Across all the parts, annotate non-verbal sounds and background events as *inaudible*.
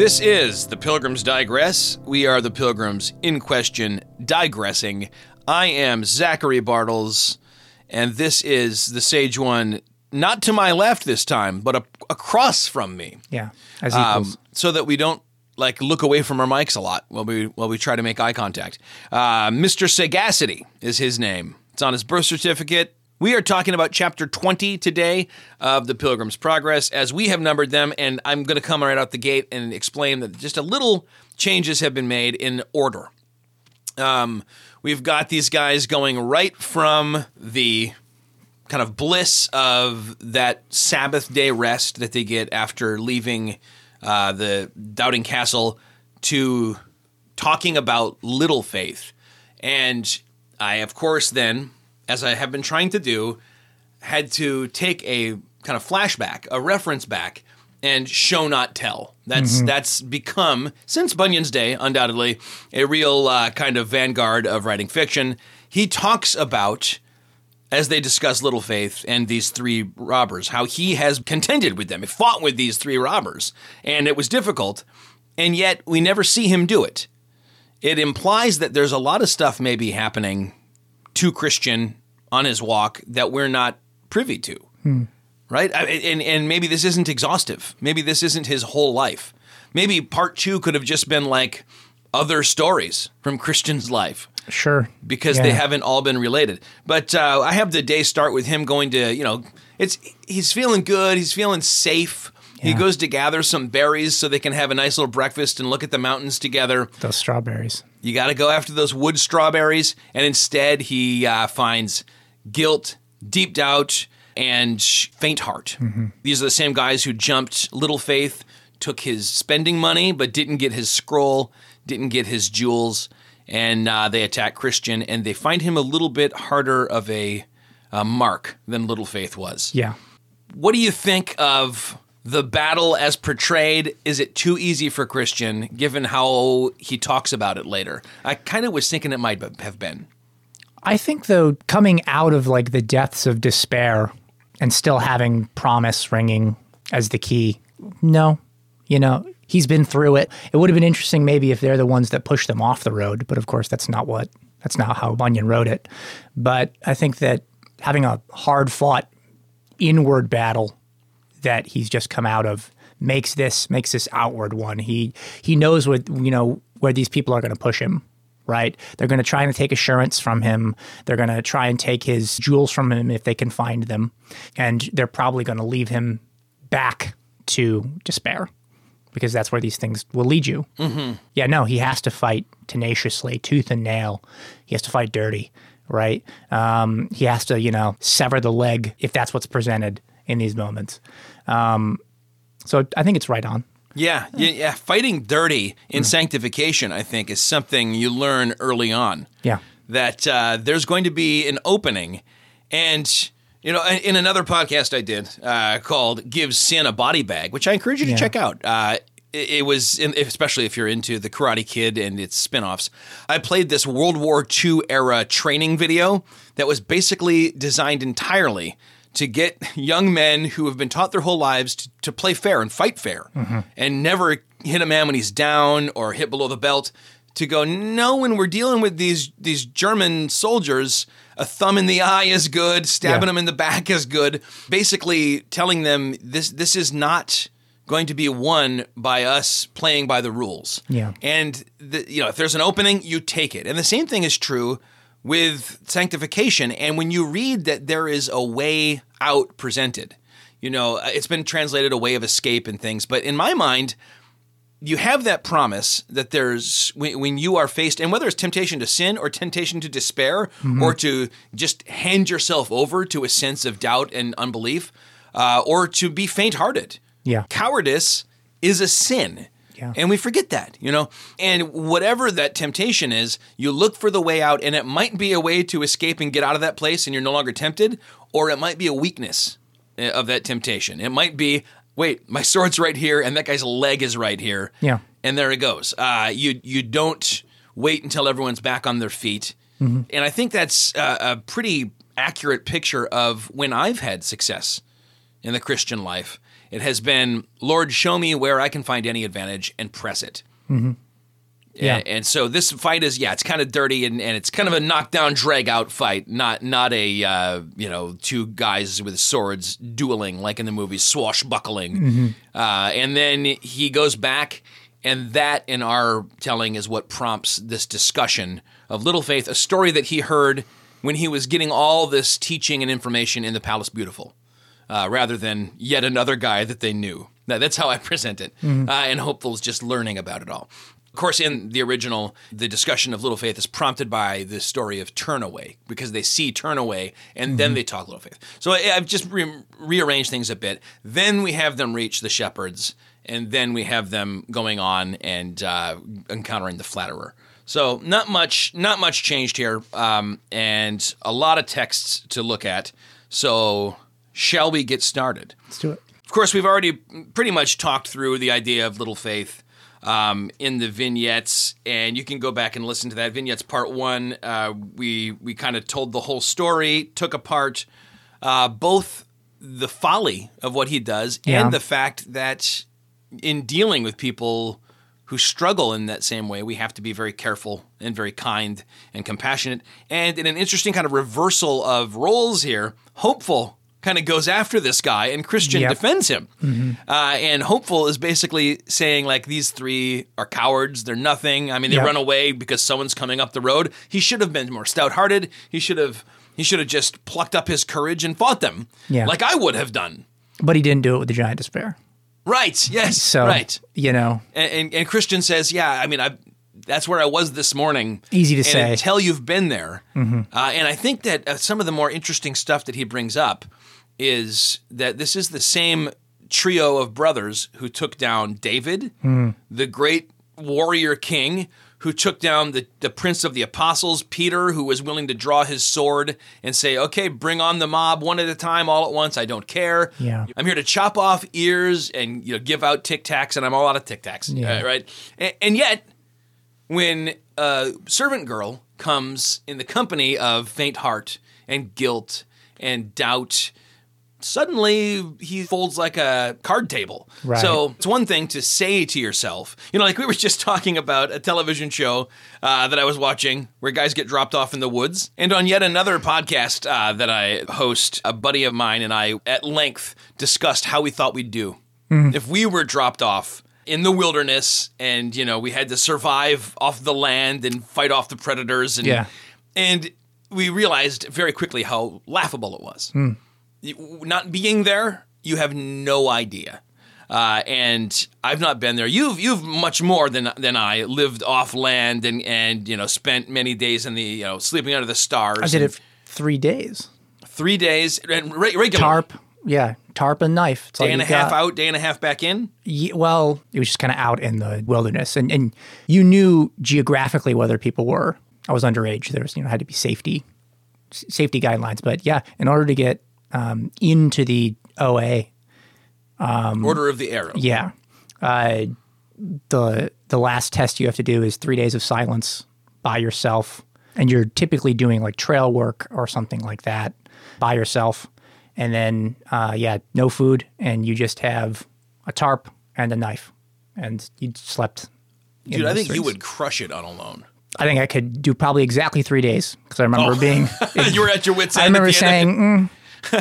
This is The Pilgrims Digress. We are the Pilgrims in question, digressing. I am Zachary Bartles, and this is the Sage One, not to my left this time, but a- across from me, Yeah, as equals. um, so that we don't like look away from our mics a lot while we while we try to make eye contact. Uh, Mr. Sagacity is his name. It's on his birth certificate. We are talking about chapter 20 today of the Pilgrim's Progress as we have numbered them, and I'm going to come right out the gate and explain that just a little changes have been made in order. Um, we've got these guys going right from the kind of bliss of that Sabbath day rest that they get after leaving uh, the Doubting Castle to talking about little faith. And I, of course, then, as I have been trying to do, had to take a kind of flashback, a reference back, and show not tell. That's that's become since Bunyan's day, undoubtedly, a real uh, kind of vanguard of writing fiction. He talks about as they discuss Little Faith and these three robbers, how he has contended with them, fought with these three robbers, and it was difficult, and yet we never see him do it. It implies that there's a lot of stuff maybe happening to Christian on his walk that we're not privy to, right? I- And and maybe this isn't exhaustive. Maybe this isn't his whole life. Maybe part two could have just been like other stories from Christian's life sure. because they haven't all been related. But uh, I have the day start with him going to, you know, it's he's feeling good, he's feeling safe. He goes to gather some berries so they can have a nice little breakfast and look at the mountains together. those strawberries. You got to go after those wood strawberries, and instead he uh, finds guilt, deep doubt, and faint heart. These are the same guys who jumped Little Faith, took his spending money, but didn't get his scroll, didn't get his jewels, and uh, they attack Christian, and they find him a little bit harder of a, a mark than Little Faith was. Yeah. What do you think of the battle as portrayed? Is it too easy for Christian, given how he talks about it later? I kind of was thinking it might have been. I think though coming out of like the depths of despair and still having promise ringing as the key. No. You know, he's been through it. It would have been interesting maybe if they're the ones that push them off the road, but of course that's not what that's not how Bunyan wrote it. But I think that having a hard fought inward battle that he's just come out of makes this makes this outward one. He he knows what you know where these people are going to push him. Right? They're going to try and take assurance from him. They're going to try and take his jewels from him if they can find them, and they're probably going to leave him back to despair because that's where these things will lead you. Mm-hmm. Yeah, no, he has to fight tenaciously, tooth and nail. He has to fight dirty, right? Um, he has to, you know, sever the leg if that's what's presented in these moments. Um, so I think it's right on. Yeah, yeah, yeah. Fighting dirty in sanctification, I think, is something you learn early on. Yeah. that uh, there's going to be an opening. And, you know, in another podcast I did uh, called Give Sin a Body Bag, which I encourage you to Yeah. check out. Uh, it, it was, in, especially if you're into the Karate Kid and its spin offs. I played this World War II era training video that was basically designed entirely to get young men who have been taught their whole lives to, to play fair and fight fair mm-hmm. and never hit a man when he's down or hit below the belt to go no when we're dealing with these these german soldiers a thumb in the eye is good stabbing Yeah. them in the back is good basically telling them this this is not going to be won by us playing by the rules Yeah. and the, you know if there's an opening you take it and the same thing is true with sanctification. And when you read that there is a way out presented you know it's been translated a way of escape and things but in my mind you have that promise that there's when, when you are faced and whether it's temptation to sin or temptation to despair or to just hand yourself over to a sense of doubt and unbelief uh, or to be faint-hearted. Yeah. cowardice is a sin Yeah. and we forget that you know? And whatever that temptation is you look for the way out and it might be a way to escape and get out of that place and you're no longer tempted or it might be a weakness uh, of that temptation. It might be wait my sword's right here and that guy's leg is right here. Yeah. and there it goes. Uh, you you don't wait until everyone's back on their feet. And i think that's a, a pretty accurate picture of when i've had success in the Christian life It has been, Lord, show me where I can find any advantage and press it. Yeah. And, and so this fight is, yeah, it's kind of dirty and, and it's kind of a knockdown, drag out fight, not not a uh, you know two guys with swords dueling like in the movie Swashbuckling. Uh, and then he goes back, and that in our telling is what prompts this discussion of Little Faith, a story that he heard when he was getting all this teaching and information in the Palace Beautiful uh, rather than yet another guy that they knew. That- That's how I *laughs* present it. Uh, and Hopeful's just learning about it all. Of course, in the original, the discussion of Little Faith is prompted by the story of Turnaway because they see Turnaway and then they talk Little Faith. So I- I've just re- rearranged things a bit. Then we have them reach the shepherds, and then we have them going on and uh, encountering the flatterer. So not much, not much changed here, um, and a lot of texts to look at. So shall we get started? Let's do it. Of course, we've already pretty much talked through the idea of little faith um, in the vignettes, and you can go back and listen to that. Vignettes part one, uh, we we kind of told the whole story, took apart uh, both the folly of what he does Yeah. and the fact that in dealing with people who struggle in that same way, we have to be very careful and very kind and compassionate. And in an interesting kind of reversal of roles here, hopeful kind of goes after this guy and Christian Yep. defends him. Uh, and hopeful is basically saying, like, these three are cowards. They're nothing. I mean, they Yep. run away because someone's coming up the road. He should have been more stout hearted. He should have. He should have just plucked up his courage and fought them, Yeah. like I would have done. But he didn't do it with the giant despair. Right? Yes. So, right. you know, And, and, and Christian says, "Yeah, I mean, I that's where I was this morning. Easy to and say. until you've been there. Uh, and I think that uh, some of the more interesting stuff that he brings up is that this is the same trio of brothers who took down David, the great warrior king. Who took down the, the prince of the apostles, Peter, who was willing to draw his sword and say, Okay, bring on the mob one at a time, all at once. I don't care. Yeah. I'm here to chop off ears and you know give out tic tacs, and I'm all out of tic tacs. Yeah. right? And, and yet, when a servant girl comes in the company of faint heart and guilt and doubt, suddenly he folds like a card table. Right. So it's one thing to say to yourself, you know, like we were just *laughs* talking about a television show uh, that I was watching where guys get dropped off in the woods. And on yet another podcast uh, that I host, a buddy of mine and I at length discussed how we thought we'd do if we were dropped off in the wilderness and you know we had to survive off the land and fight off the predators and Yeah. and we realized very quickly how laughable it was You- not being there you have no idea uh, and I've not been there. You've you've much more than than I lived off land and and you know spent many days in the you know sleeping under the stars. I did it three days. three days and re- regular Tarp, yeah, tarp and knife. It's day and a half got. out, day and a half back in. Ye- well, it was just kind of out in the wilderness, and and you knew geographically whether people were. I was underage. There was you know had to be safety s- safety guidelines, but yeah, in order to get um, into the OA, Order of the Arrow. yeah, uh, the the last test you have to do is three days of silence by yourself, and you're typically doing like trail work or something like that by yourself, and then uh, yeah, no food, and you just have a tarp and a knife, and you slept. Dude, I think you would crush it on alone. I think I could do probably exactly three days because I remember being. *laughs* you were at your wits' *laughs* I end. at remember the end saying,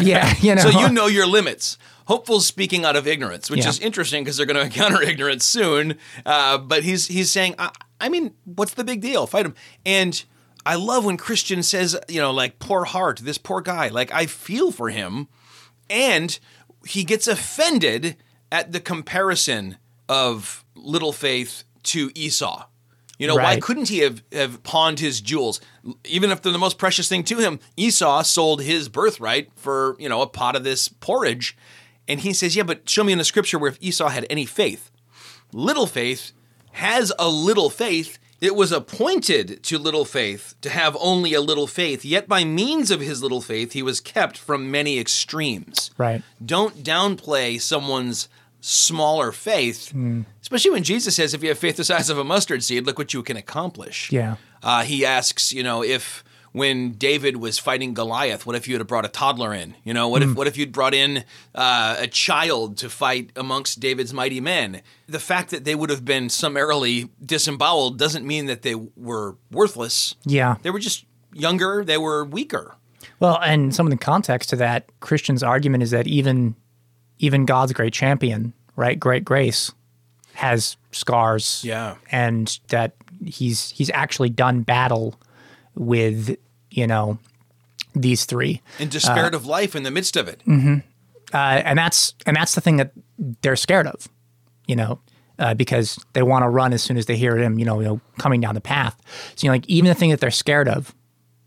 mm, "Yeah, *laughs* you know." so you know your limits. Hopeful's speaking out of ignorance, which Yeah. is interesting because they're going to encounter ignorance soon. Uh, but he's he's saying, I, I mean, what's the big deal? Fight him. And I love when Christian says, you know, like poor heart, this poor guy. Like I feel for him, and he gets offended at the comparison of little faith to Esau. You know, why couldn't he have, have pawned his jewels? Even if they're the most precious thing to him, Esau sold his birthright for, you know, a pot of this porridge. And he says, Yeah, but show me in the scripture where if Esau had any faith. Little faith has a little faith. It was appointed to little faith to have only a little faith, yet by means of his little faith, he was kept from many extremes right. don't downplay someone's smaller faith, Hmm. especially when Jesus says, if you have faith the size of a mustard seed, look what you can accomplish. Yeah. Uh, he asks, you know, if when David was fighting Goliath? What if you had brought a toddler in? You know, what if what if you'd brought in uh, a child to fight amongst David's mighty men? The fact that they would have been summarily disemboweled doesn't mean that they were worthless. Yeah. They were just younger. They were weaker. Well, and some of the context to that, Christian's argument is that even even God's great champion, right, great grace, has scars. Yeah. And that he's he's actually done battle with, you know, these three. And despaired of life in the midst of it. Uh, and that's and that's the thing that they're scared of, you know, uh, because they want to run as soon as they hear him, you know, you know, coming down the path. So you know, like even the thing that they're scared of,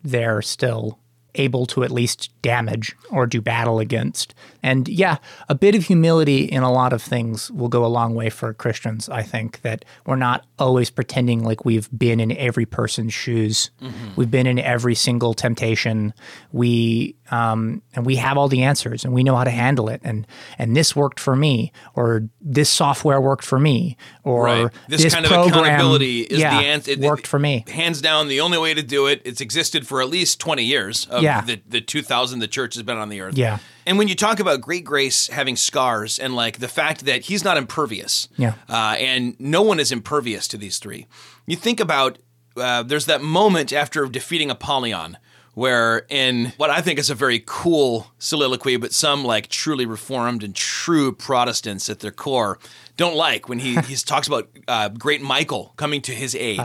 they're still able to at least damage or do battle against. And yeah, a bit of humility in a lot of things will go a long way for Christians. I think that we're not always pretending like we've been in every person's shoes. We've been in every single temptation. We um, and we have all the answers and we know how to handle it. And and this worked for me, or this software worked for me, or Right. This, this kind of program, accountability is yeah, the answer. it, worked for me. Hands down, the only way to do it. It's existed for at least 20 years of Yeah. the, the 2000 the church has been on the earth. Yeah. And when you talk about Great Grace having scars and like the fact that he's not impervious, Yeah. uh, and no one is impervious to these three, you think about uh, there's that moment after defeating Apollyon where in what I think is a very cool soliloquy, but some like truly reformed and true Protestants at their core don't like when he, *laughs* he talks about uh, great Michael coming to his aid.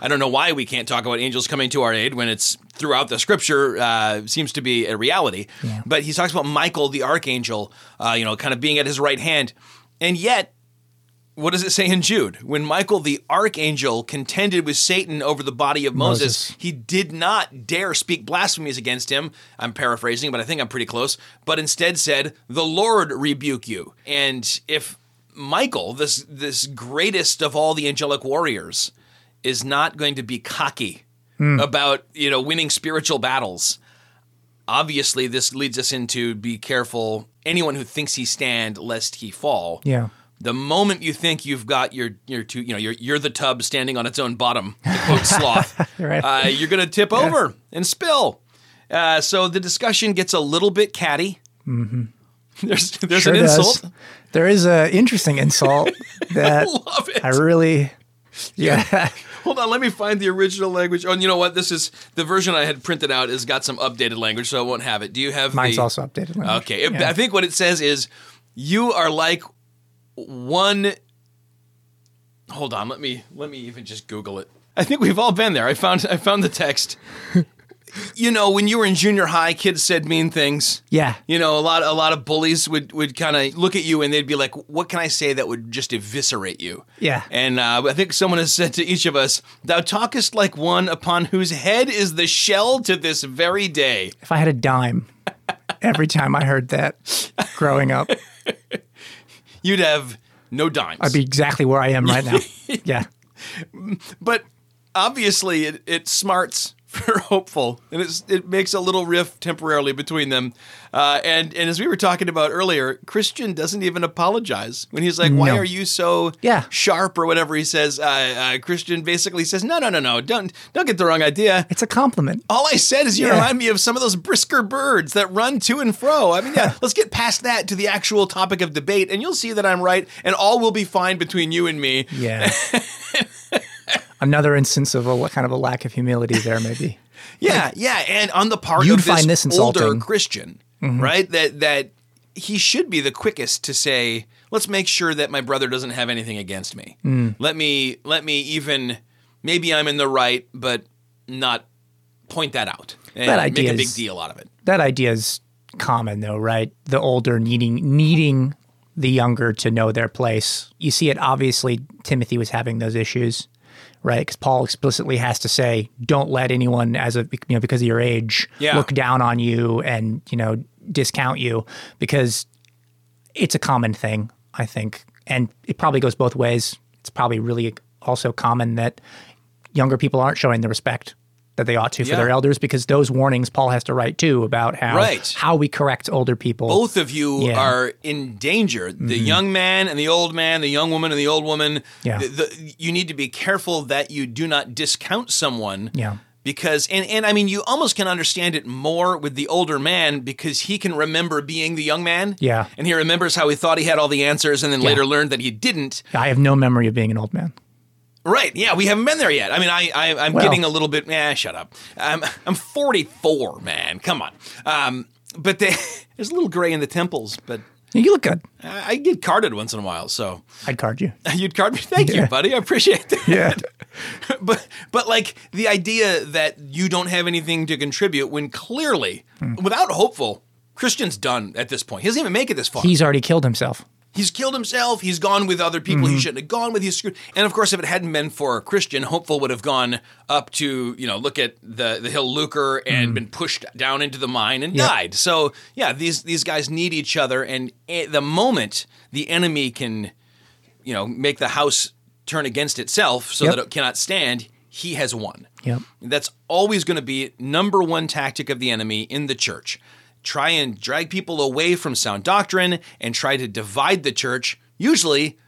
I don't know why we can't talk about angels coming to our aid when it's throughout the scripture uh, seems to be a reality. But he talks about Michael, the archangel, uh, you know, kind of being at his right hand. And yet, what does it say in Jude? When Michael the archangel contended with Satan over the body of Moses, Moses. he did not dare speak blasphemies against him. I'm paraphrasing, but I think I'm pretty close. But instead said, "The Lord rebuke you." And if Michael, this this greatest of all the angelic warriors, is not going to be cocky hmm. about you know winning spiritual battles, obviously this leads us into be careful. Anyone who thinks he stand, lest he fall. Yeah. The moment you think you've got your your two, you know, you're you're the tub standing on its own bottom, to quote *laughs* Sloth, Right. uh, you're going to tip over and spill. Uh, so the discussion gets a little bit catty. Mm-hmm. There's there's Sure an does. insult. There is a interesting insult *laughs* that Love it. I really, yeah, *laughs* Hold on, let me find the original language. Oh, and you know what? This is the version I had printed out has got some updated language, so I won't have it. Do you have mine's the, also updated. language. Okay, Yeah. I think what it says is you are like one. Hold on, let me let me even just Google it. I think we've all been there. I found I found the text. *laughs* you know, when you were in junior high, kids said mean things. Yeah. You know, a lot a lot of bullies would would kind of look at you and they'd be like, "What can I say that would just eviscerate you?" Yeah. And uh, I think someone has said to each of us, "Thou talkest like one upon whose head is the shell to this very day." If I had a dime every time I heard that growing up, *laughs* You'd have no dimes. I'd be exactly where I am right now. *laughs* Yeah. but obviously, it, it smarts *laughs* for hopeful, and it's, it makes a little rift temporarily between them. Uh, and and as we were talking about earlier, Christian doesn't even apologize when he's like, "Why No. are you so Yeah. sharp?" or whatever he says. Uh, uh, Christian basically says, "No, no, no, no, don't don't get the wrong idea." It's a compliment. All I said is you Yeah. remind me of some of those brisker birds that run to and fro. I mean, yeah, *laughs* let's get past that to the actual topic of debate, and you'll see that I'm right, and all will be fine between you and me. Yeah. *laughs* Another instance of a kind of a lack of humility there, maybe. *laughs* Yeah, yeah, and on the part You'd of this, find this older. Christian, mm-hmm. right? That that he should be the quickest to say, "Let's make sure that my brother doesn't have anything against me. Mm. Let me let me even maybe I'm in the right, but not point that out and That make a big is- deal out of it." That idea is common, though, right? The older needing needing the younger to know their place. You see it obviously. Timothy was having those issues, right? Because Paul explicitly has to say, "Don't let anyone, as a you know, because of your age, Yeah. look down on you and you know discount you," because it's a common thing, I think, and it probably goes both ways. It's probably really also common that younger people aren't showing the respect that they ought to for Yeah. their elders because those warnings Paul has to write too about how Right. how we correct older people. both of you Yeah. Mm-hmm. are in danger. The young man and the old man, the young woman and the old woman. Yeah. The, the, you need to be careful that you do not discount someone. Yeah. because and and I mean you almost can understand it more with the older man because he can remember being the young man. Yeah. And he remembers how he thought he had all the answers and then later learned that he didn't. I have no memory of being an old man. Right. Yeah, we haven't been there yet. I mean, I, I I'm Well- getting a little bit. Yeah, shut up. I'm I'm 44, man. Come on. Um, but they, *laughs* there's a little gray in the temples, but You look good. I, I get carded once in a while. So I'd card you. *laughs* you'd card me. Thank you, buddy. I appreciate that. Yeah. *laughs* but but like the idea that you don't have anything to contribute when clearly, Hmm. without hopeful, Christian's done at this point. He doesn't even make it this far. He's already killed himself. He's killed himself. He's gone with other people Mm-hmm. he shouldn't have gone with. He's screwed. And of course, if it hadn't been for a Christian, Hopeful would have gone up to, you know, look at the, the hill Lucre and been pushed down into the mine and Mm. Yep. died. So, yeah, these, these guys need each other. And the moment the enemy can, you know, make the house turn against itself so Yep. that it cannot stand, he has won. Yep. That's always going to be number one tactic of the enemy in the church. Try and drag people away from sound doctrine and try to divide the church, usually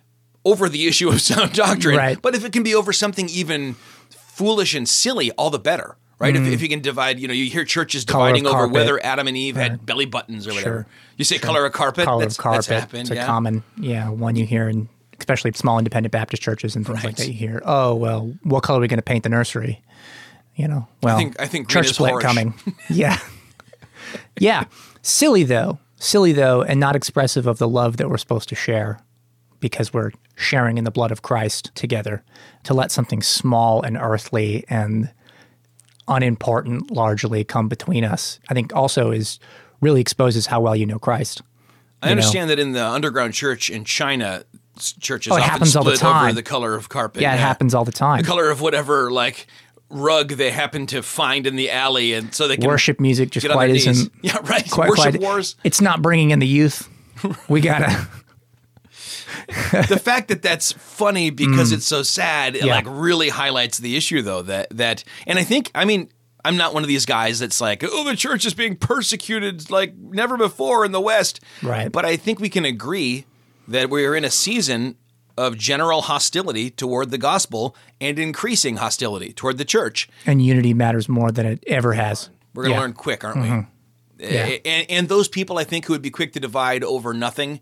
over the *laughs* issue of sound doctrine. Right. But if it can be over something even foolish and silly, all the better. Right? If, if you can divide, you know, you hear churches Mm. Color dividing over whether Adam and Eve had belly buttons or whatever. Sure. You say color of carpet? Color that's, of carpet. That's happened. it's a yeah. common, yeah, one you hear in especially small independent Baptist churches and things Right. like that. You hear, oh well, what color are we going to paint the nursery? You know, well, think- I think church split coming. *laughs* yeah, yeah, silly though, silly though, and not expressive of the love that we're supposed to share because we're sharing in the blood of Christ together. To let something small and earthly and unimportant largely come between us, I think also is really exposes how well you know Christ. I you know? understand that in the underground church in China, churches Oh, it often happens all the split over time. the color of carpet. Yeah, it happens all the time. the color of whatever like rug they happen to find in the alley, and so they can worship music just quite isn't. *laughs* Yeah, right. quite, Worship quite- wars. It's not bringing in the youth. We *laughs* gotta. the fact that that's funny because it's so sad, it Mm. Yeah. like really highlights the issue, though. That that, and I think, I mean. I'm not one of these guys that's like, oh, the church is being persecuted like never before in the West. Right. But I think we can agree that we're in a season of general hostility toward the gospel and increasing hostility toward the church. and unity matters more than it ever has. We're going to Yeah. Mm-hmm. learn quick, aren't we? Yeah. And, and those people, I think, who would be quick to divide over nothing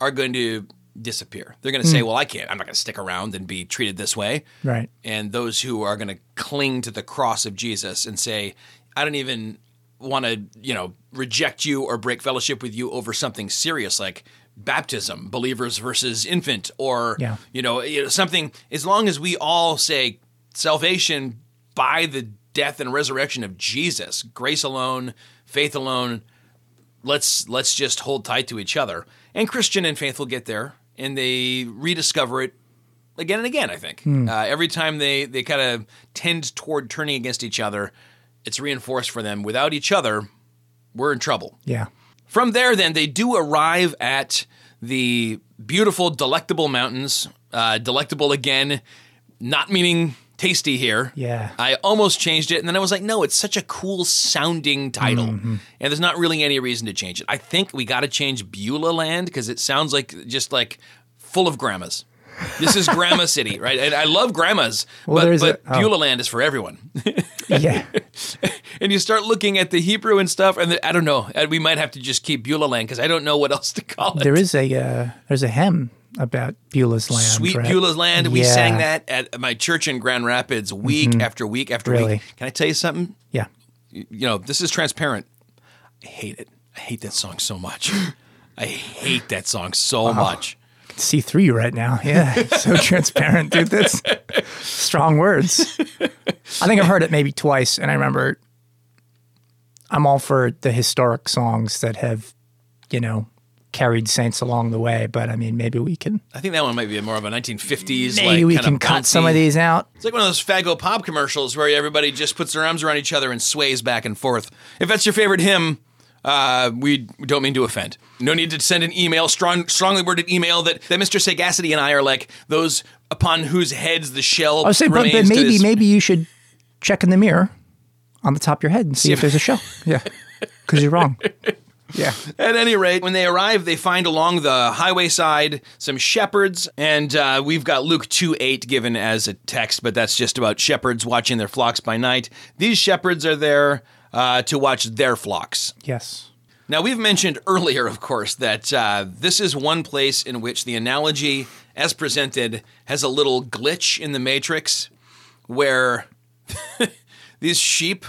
are going to disappear. They're going to say, Mm. well, I can't. I'm not going to stick around and be treated this way. Right. And those who are going to cling to the cross of Jesus and say, I don't even want to, you know, reject you or break fellowship with you over something serious like baptism, believers versus infant, or, Yeah. you, know, you know, something, as long as we all say salvation by the death and resurrection of Jesus, grace alone, faith alone, let's let's just hold tight to each other. And Christian and faithful get there, and they rediscover it again and again. I think uh, every time they they kind of tend toward turning against each other, it's reinforced for them. Without each other, we're in trouble. Yeah. From there, then they do arrive at the beautiful, delectable mountains. Uh, delectable again, not meaning tasty here. Yeah. I almost changed it, and then I was like, no, it's such a cool sounding title, Mm-hmm. and there's not really any reason to change it. I think we got to change Beulah Land because it sounds like just like full of grandmas. This is Grandma City, *laughs* right? And I love grandmas, Well, but, but a- oh. Beulah Land is for everyone. *laughs* Yeah. *laughs* and you start looking at the Hebrew and stuff, and the, I don't know. uh, We might have to just keep Beulah Land because I don't know what else to call it. there is a uh, there's a hymn about Beulah's land. Sweet right? Beulah's Land. We Yeah. Mm-hmm. sang that at my church in Grand Rapids week after week after Really? week. Can I tell you something? Yeah. You know, this is transparent. I hate it. I hate that song so much. *laughs* I hate that song so much. See through you right now. Yeah. *laughs* so transparent, dude. That's strong words. I think I've heard it maybe twice, and I remember I'm all for the historic songs that have, you know, carried saints along the way. But I mean, maybe we can I think that one might be more of a 1950s. maybe like, we can cut bouncy- some of these out. It's like one of those Faygo Pop commercials where everybody just puts their arms around each other and sways back and forth. If that's your favorite hymn, uh, we don't mean to offend. No need to send an email, strong, strongly worded email that, that Mr. Sagacity and I are like those upon whose heads the shell I was saying, but, but maybe this- maybe you should check in the mirror on the top of your head and see if there's a shell. *laughs* Yeah, because you're wrong. Yeah. At any rate, when they arrive, they find along the highway side some shepherds, and uh, we've got Luke 2 8 given as a text, but that's just about shepherds watching their flocks by night. These shepherds are there uh, to watch their flocks. Yes. Now, we've mentioned earlier, of course, that uh, this is one place in which the analogy, as presented, has a little glitch in the matrix where *laughs* these sheep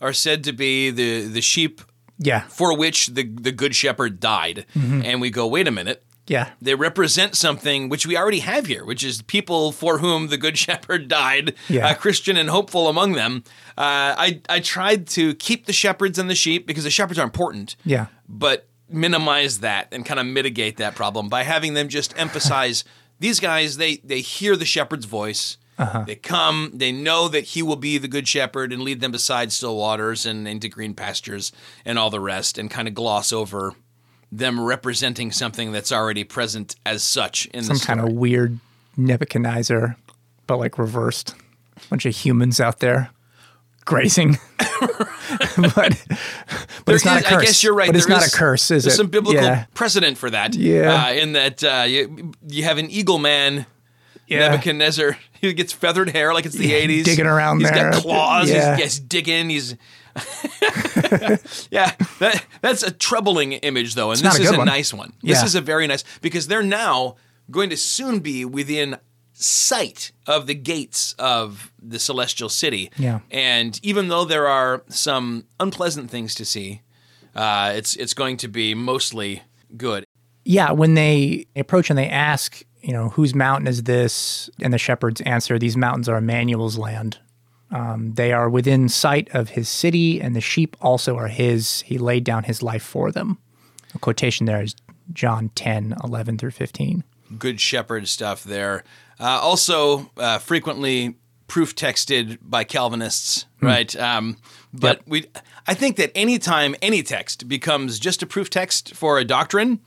are said to be the, the sheep Yeah. for which the, the good shepherd died. And we go, wait a minute. Yeah. They represent something which we already have here, which is people for whom the Good *laughs* Shepherd died, Yeah. uh, Christian and hopeful among them. Uh, I, I tried to keep the shepherds and the sheep because the shepherds are important, Yeah. but minimize that and kind of mitigate that problem by having them just emphasize *laughs* these guys, they, they hear the shepherd's voice. They come, they know that he will be the good shepherd and lead them beside still waters and into green pastures and all the rest, and kind of gloss over them representing something that's already present as such in Some the kind of weird Nebuchadnezzar, but like reversed. bunch of humans out there grazing. *laughs* but but it's not is- a curse. I guess you're right. But it's there not is- a curse, is there's it? some biblical Yeah. precedent for that. Yeah. Uh, in that uh, you, you have an eagle man, Yeah. Nebuchadnezzar. *laughs* He gets feathered hair like it's the Yeah, 80s. digging around He's there. got claws. Yeah. He's, he's digging. He's. *laughs* yeah, that, that's a troubling image, though, and not this a is a one. nice one. This Yeah. is a very nice because they're now going to soon be within sight of the gates of the celestial city. Yeah. And even though there are some unpleasant things to see, uh, it's it's going to be mostly good. Yeah, when they approach and they ask, you know, whose mountain is this? And the shepherds answer, these mountains are Emmanuel's land. Um, they are within sight of his city, and the sheep also are his. He laid down his life for them. A quotation there is John 10, 11 through 15. Good shepherd stuff there. Uh, also, uh, frequently proof texted by Calvinists, right? Um, but Yep. we, I think that anytime any text becomes just a proof text for a doctrine,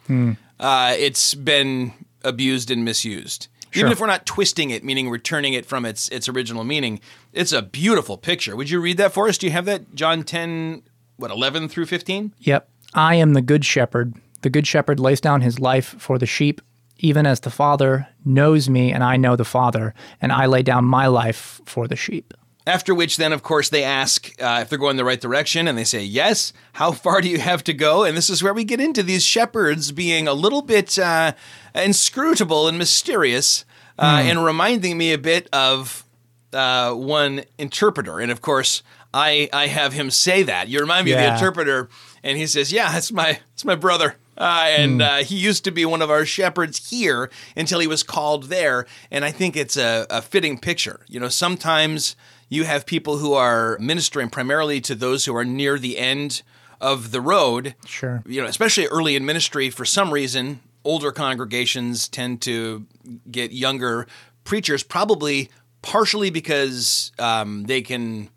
uh, it's been abused and misused. Even if we're not twisting it, meaning returning it from its its original meaning, it's a beautiful picture. Would you read that for us? Do you have that? John ten, what eleven through fifteen? Yep. I am the good shepherd. The good shepherd lays down his life for the sheep, even as the Father knows me and I know the Father, and I lay down my life for the sheep. After which, then, of course, they ask uh, if they're going the right direction, and they say yes. How far do you have to go? And this is where we get into these shepherds being a little bit uh, inscrutable and mysterious, uh, and reminding me a bit of uh, one interpreter. And of course, I I have him say that. You remind me of the interpreter, and he says, "Yeah, it's my it's my brother." Uh, and uh, he used to be one of our shepherds here until he was called there. And I think it's a, a fitting picture. You know, sometimes you have people who are ministering primarily to those who are near the end of the road. Sure. You know, especially early in ministry, for some reason, older congregations tend to get younger preachers, probably partially because um, they can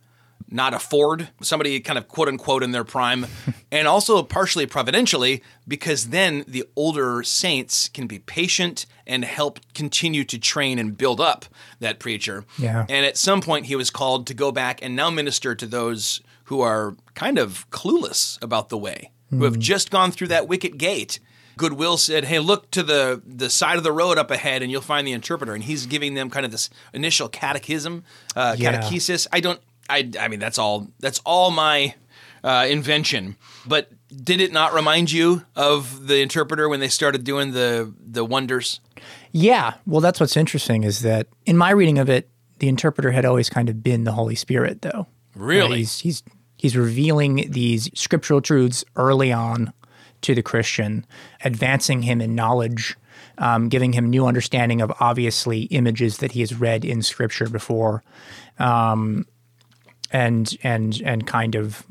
not afford somebody kind of quote unquote in their prime, *laughs* and also partially providentially because then the older saints can be patient and help continue to train and build up that preacher. Yeah. And at some point, he was called to go back and now minister to those who are kind of clueless about the way, who have just gone through that wicket gate. Goodwill said, "Hey, look to the the side of the road up ahead, and you'll find the interpreter." And he's giving them kind of this initial catechism, uh, Yeah. catechesis. I don't, I, I mean, that's all. That's all my uh, invention. But did it not remind you of the interpreter when they started doing the the wonders? Yeah. Well, that's what's interesting is that in my reading of it, the interpreter had always kind of been the Holy Spirit, though. Really? Uh, he's he's he's revealing these scriptural truths early on to the Christian, advancing him in knowledge, um, giving him new understanding of obviously images that he has read in Scripture before, um, and and and kind of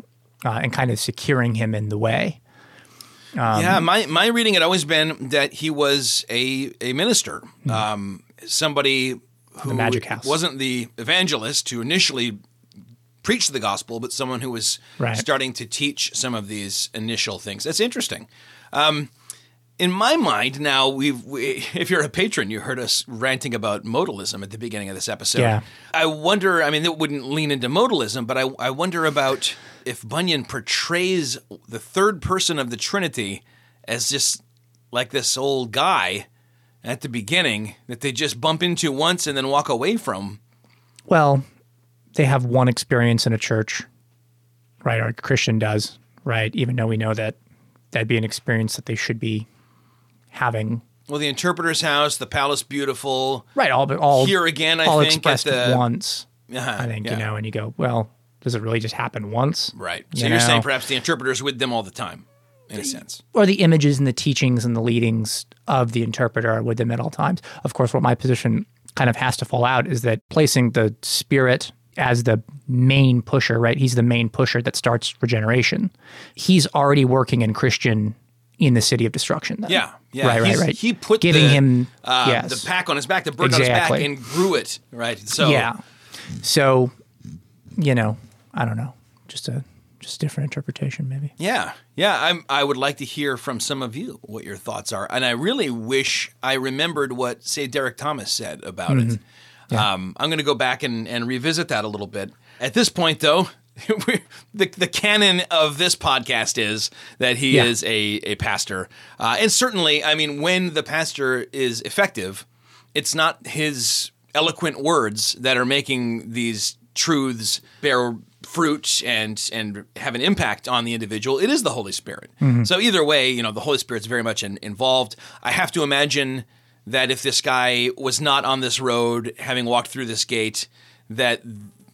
uh, and kind of securing him in the way. yeah, my my reading had always been that he was a a minister, um, somebody who Magic House. wasn't the evangelist who initially preached the gospel, but someone who was Right. starting to teach some of these initial things. That's interesting. Um, in my mind, now we've we, if you're a patron, you heard us ranting about modalism at the beginning of this episode. Yeah. I wonder. I mean, it wouldn't lean into modalism, but I I wonder about if Bunyan portrays the third person of the Trinity as just like this old guy at the beginning that they just bump into once and then walk away from. Well, they have one experience in a church, right? Or a Christian does, right? Even though we know that that'd be an experience that they should be having. Well, the interpreter's house, the palace beautiful. Right. All, all Here again, I all think, at expressed the- once. Uh-huh, I think yeah. you know, and you go, well, does it really just happen once? Right. So you are saying perhaps the interpreter's with them all the time, in a sense. or the images and the teachings and the leadings of the interpreter are with them at all times. Of course, what my position kind of has to fall out is that placing the spirit as the main pusher, right? He's the main pusher that starts regeneration. He's already working in Christian in the city of destruction. Then. Yeah, yeah. Right, right, He's- right. He put giving the, him uh, yes. the pack on his back, the burden on his back, and grew it. Right. So Yeah. So, you know, I don't know. Just a just different interpretation, maybe. Yeah, yeah. I'm, I would like to hear from some of you what your thoughts are, and I really wish I remembered what, say, Derek Thomas said about it. Um, I'm going to go back and, and revisit that a little bit. At this point, though, *laughs* the the canon of this podcast is that he Yeah. is a a pastor, uh, and certainly, I mean, when the pastor is effective, it's not his eloquent words that are making these truths bear fruit and and have an impact on the individual. It is the holy spirit. So either way you know the holy spirit's very much in, involved. I have to imagine that if this guy was not on this road having walked through this gate that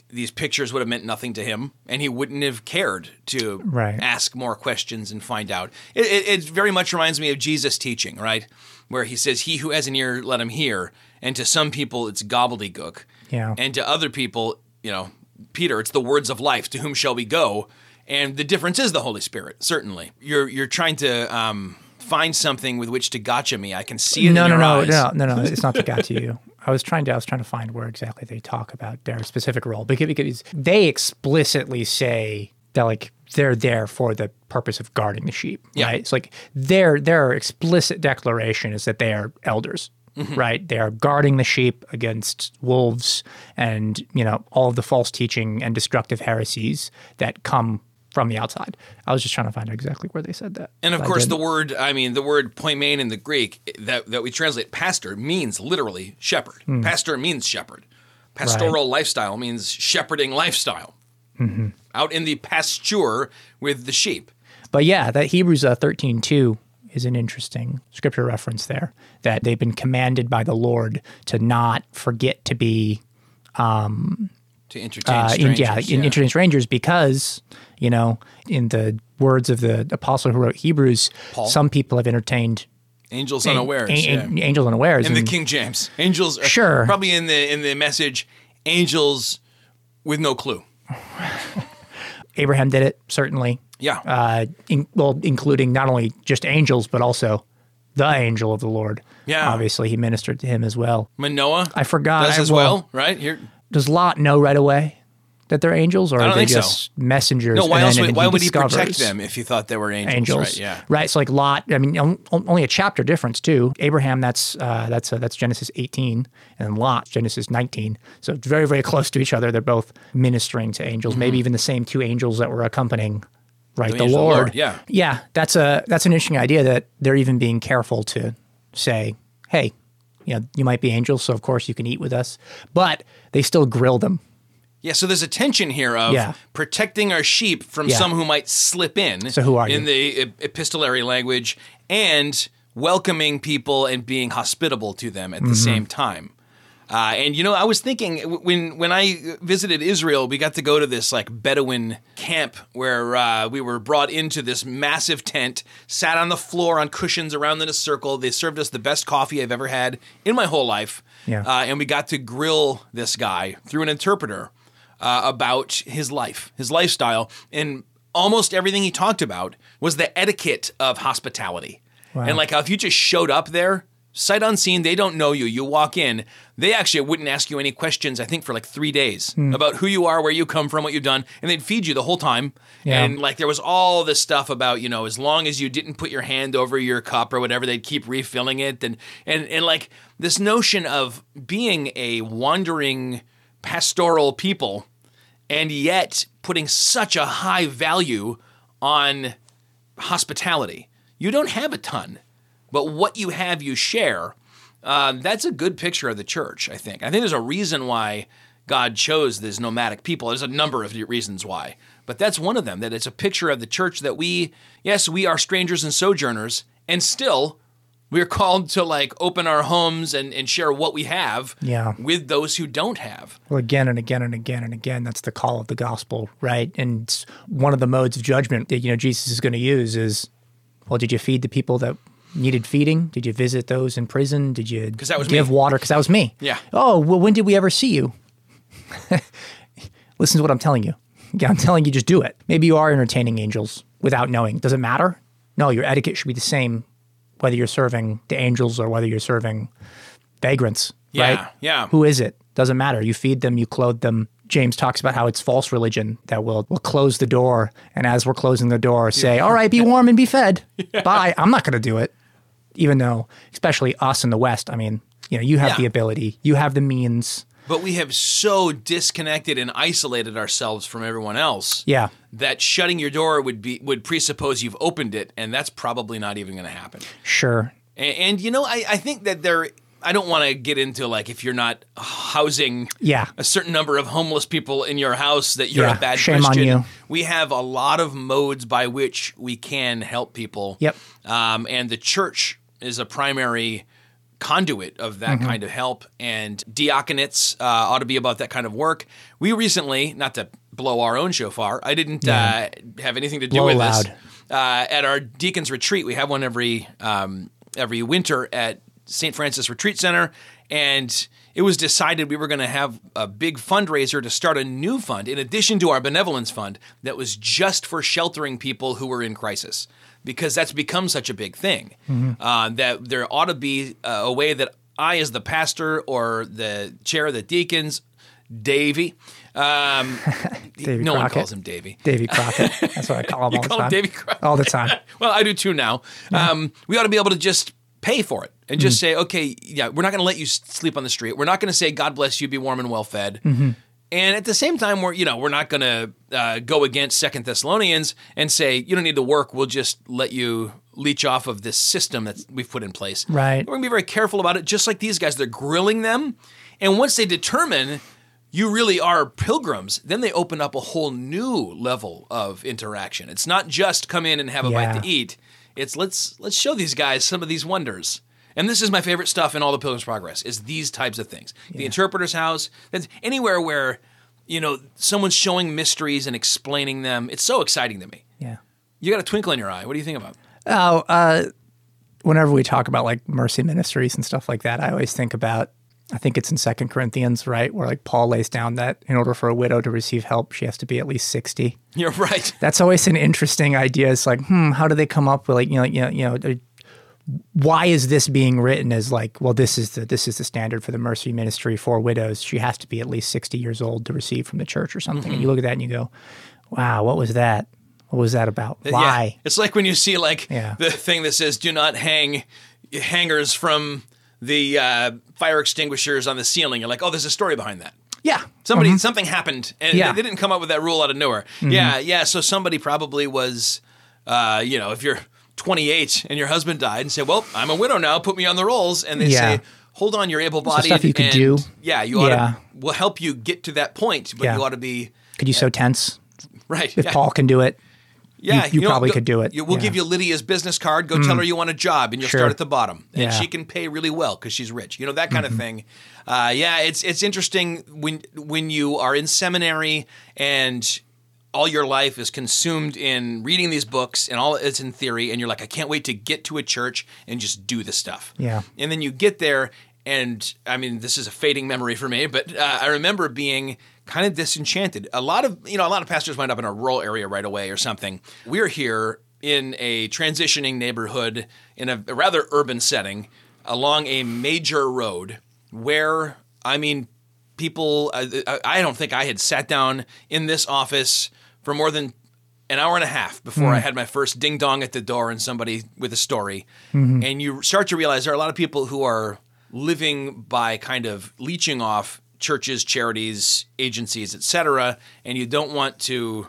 these pictures would have meant nothing to him and he wouldn't have cared to Right. ask more questions and find out it, it, it very much reminds me of jesus teaching right where he says he who has an ear let him hear and to some people it's gobbledygook Yeah. and to other people, you know, Peter, it's the words of life. To whom shall we go? And the difference is the Holy Spirit. Certainly, you're you're trying to um, find something with which to gotcha me. I can see it. no, in no, no, no, no, no. It's not to you. *laughs* I was trying to. I was trying to find where exactly they talk about their specific role because, because they explicitly say that like they're there for the purpose of guarding the sheep. Yeah. Right. It's like their their explicit declaration is that they are elders. Mm-hmm. Right. They are guarding the sheep against wolves and you know all of the false teaching and destructive heresies that come from the outside. I was just trying to find out exactly where they said that. And of course, the word, I mean, the word poimen in the Greek that, that we translate pastor means literally shepherd. Hmm. Pastor means shepherd. Pastoral lifestyle means shepherding lifestyle. Mm-hmm. Out in the pasture with the sheep. But yeah, that Hebrews uh, 13 2 is an interesting scripture reference there that they've been commanded by the Lord to not forget to be To entertain uh, in, yeah, in entertain strangers because, you know, in the words of the apostle who wrote Hebrews, Paul. some people have entertained Angels an- unawares. an- yeah. angels unawares. in the King James. Angels, are Sure. probably in the in the message, angels with no clue. *laughs* Abraham did it, certainly. Yeah, Uh, in, well, including not only just angels, but also the angel of the Lord. Yeah. Obviously, he ministered to him as well. Manoah. I forgot. does I- as well, right here. does Lot know right away that they're angels, or are they think so. just messengers? No, why and else? Would, why would he protect them if he thought they were angels? Angels, Right? Yeah. right. So like Lot. I mean, on- on- only a chapter difference too. Abraham, that's uh, that's uh, that's Genesis 18, and Lot, Genesis 19. So it's very very close to each other. They're both ministering to angels. Maybe even the same two angels that were accompanying. Right, the, Mm-hmm. the Lord. Lord, yeah. yeah. That's a that's an interesting idea that they're even being careful to say, hey, you know, you might be angels, so of course you can eat with us, but they still grill them Yeah, so there's a tension here of Yeah. protecting our sheep from Yeah. some who might slip in. So who are in you? the epistolary language and welcoming people and being hospitable to them Mm-hmm. at the same time. Uh, and you know, I was thinking when when I visited Israel, we got to go to this like Bedouin camp where uh, we were brought into this massive tent, sat on the floor on cushions around in a circle. They served us the best coffee I've ever had in my whole life, Yeah. uh, and we got to grill this guy through an interpreter uh, about his life, his lifestyle, and almost everything he talked about was the etiquette of hospitality. And like how if you just showed up there sight unseen. They don't know you. You walk in. They actually wouldn't ask you any questions. I think for like three days Hmm. about who you are, where you come from, what you've done, and they'd feed you the whole time. Yeah. And like there was all this stuff about you know as long as you didn't put your hand over your cup or whatever, they'd keep refilling it. And and and like this notion of being a wandering pastoral people and yet putting such a high value on hospitality. You don't have a ton, but what you have, you share. Um, that's a good picture of the church, I think. I think there's a reason why God chose these nomadic people. There's a number of reasons why, but that's one of them. That it's a picture of the church that we, yes, we are strangers and sojourners, and still we're called to like open our homes and, and share what we have Yeah. with those who don't have. Well, again and again and again and again, that's the call of the gospel, right? And it's one of the modes of judgment that you know Jesus is going to use is, well, did you feed the people that needed feeding? Did you visit those in prison? Did you 'Cause that was give me. water? Because that was me. Yeah. Oh well, when did we ever see you? *laughs* Listen to what I'm telling you. Yeah, I'm telling you, just do it. Maybe you are entertaining angels without knowing. Does it matter? No, your etiquette should be the same, whether you're serving the angels or whether you're serving vagrants. Yeah, right? yeah. Who is it? Doesn't matter. You feed them, you clothe them. James talks about how it's false religion that will will close the door, and as we're closing the door, say, "All right, be *laughs* warm and be fed." Bye. I'm not going to do it, even though, especially us in the West. I mean, you know, you have Yeah. the ability, you have the means. But we have so disconnected and isolated ourselves from everyone else Yeah, that shutting your door would be would presuppose you've opened it, and that's probably not even going to happen. sure. And, and you know, I, I think that there. I don't want to get into like if you're not housing Yeah. a certain number of homeless people in your house that you're Yeah, a bad shame on you. We have a lot of modes by which we can help people. Yep. Um, and the church is a primary conduit of that Mm-hmm. kind of help. And diaconates uh, ought to be about that kind of work. We recently, not to blow our own shofar, I didn't uh, have anything to do Blow with loud. this. Uh, at our deacons retreat, we have one every um, every winter at St. Francis Retreat Center, and it was decided we were going to have a big fundraiser to start a new fund in addition to our benevolence fund that was just for sheltering people who were in crisis because that's become such a big thing uh, that there ought to be uh, a way that I, as the pastor or the chair of the deacons, Davy, um, *laughs* Davy no one calls him Davy. Davy Crockett. *laughs* That's what I call him You all the call him time. Davy Crockett? All the time. *laughs* well, I do too now. Um, we ought to be able to just pay for it and Mm. just say, okay, yeah, we're not going to let you sleep on the street. We're not going to say, God bless you, be warm and well fed. Mm-hmm. And at the same time, we're you know we're not going to uh, go against Second Thessalonians and say you don't need to work. We'll just let you leech off of this system that we've put in place. Right. We're going to be very careful about it, just like these guys. They're grilling them, and once they determine you really are pilgrims, then they open up a whole new level of interaction. It's not just come in and have a Yeah. bite to eat. It's let's let's show these guys some of these wonders. And this is my favorite stuff in all the Pilgrim's Progress is these types of things. The interpreter's house, that's anywhere where you know someone's showing mysteries and explaining them. It's so exciting to me. Yeah. You got a twinkle in your eye. What do you think about? Oh, uh, whenever we talk about like mercy ministries and stuff like that, I always think about. I think it's in Second Corinthians, right, where like Paul lays down that in order for a widow to receive help, she has to be at least sixty. You're right. *laughs* That's always an interesting idea. It's like, hmm, how do they come up with like you know, you know, you know, uh, why is this being written as like, well, this is the this is the standard for the mercy ministry for widows. She has to be at least sixty years old to receive from the church or something. And you look at that and you go, wow, what was that? What was that about? Why? Yeah. It's like when you see like Yeah. the thing that says "Do not hang hangers from the uh, fire extinguishers on the ceiling." You're like, "Oh, there's a story behind that." Yeah. Somebody, something happened, and Mm-hmm. Yeah. Mm-hmm. they didn't come up with that rule out of nowhere. Yeah, yeah. So somebody probably was, uh, you know, if you're 28 and your husband died, and say, "Well, I'm a widow now. Put me on the rolls," and they Yeah. say, "Hold on, you're able-bodied." stuff you could and, do. Yeah, you ought Yeah. to. We'll help you get to that point, but Yeah. you ought to be Could you sew tents? right. If yeah. Paul can do it, Yeah, you know, probably go- could do it. We'll Yeah. Mm. give you Lydia's business card. Go tell her you want a job, and you'll Sure. start at the bottom, and Yeah. she can pay really well because she's rich. You know that kind Mm-hmm. of thing. Uh, yeah, it's it's interesting when when you are in seminary and all your life is consumed in reading these books and all it's in theory, and you're like, I can't wait to get to a church and just do the stuff. Yeah. and then you get there. And I mean, this is a fading memory for me, but uh, I remember being kind of disenchanted. A lot of you know, a lot of pastors wind up in a rural area right away or something. We're here in a transitioning neighborhood in a, rather urban setting. along a major road where, I mean, people, I, I don't think I had sat down in this office for more than an hour and a half before I mm. had my first ding dong at the door and somebody with a story. Mm-hmm. And you start to realize there are a lot of people who are living by kind of leeching off churches, charities, agencies, etc. And you don't want to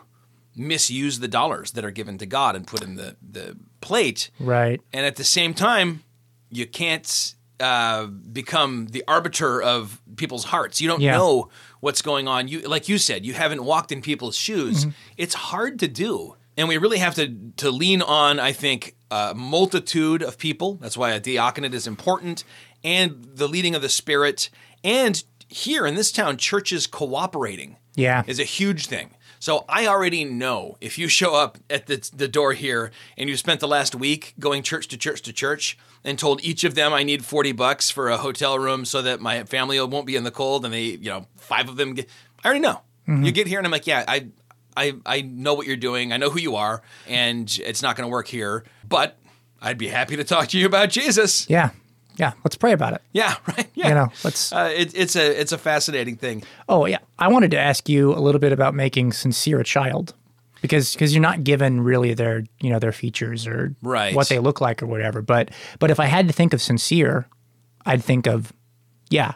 misuse the dollars that are given to God and put in the, the plate. Right. And at the same time, you can't uh, become the arbiter of people's hearts. You don't Yeah. know what's going on. You, like you said, you haven't walked in people's shoes. It's hard to do, and we really have to to lean on. I think a multitude of people. That's why a diaconate is important, and the leading of the Spirit. And here in this town, churches cooperating Yeah. is a huge thing. So I already know if you show up at the, the door here and you spent the last week going church to church to church and told each of them I need 40 bucks for a hotel room so that my family won't be in the cold and they, you know, five of them get, I already know. Mm-hmm. You get here and I'm like, yeah, I, I, I know what you're doing. I know who you are and it's not going to work here, but I'd be happy to talk to you about Jesus. Yeah. Yeah. Let's pray about it. Yeah. *laughs* Right. Yeah. You know, let's. uh, it, it's a, it's a fascinating thing. Oh yeah, I wanted to ask you a little bit about making sincere a child, because because you're not given really their you know their features or Right. what they look like or whatever. But but if I had to think of sincere, I'd think of yeah,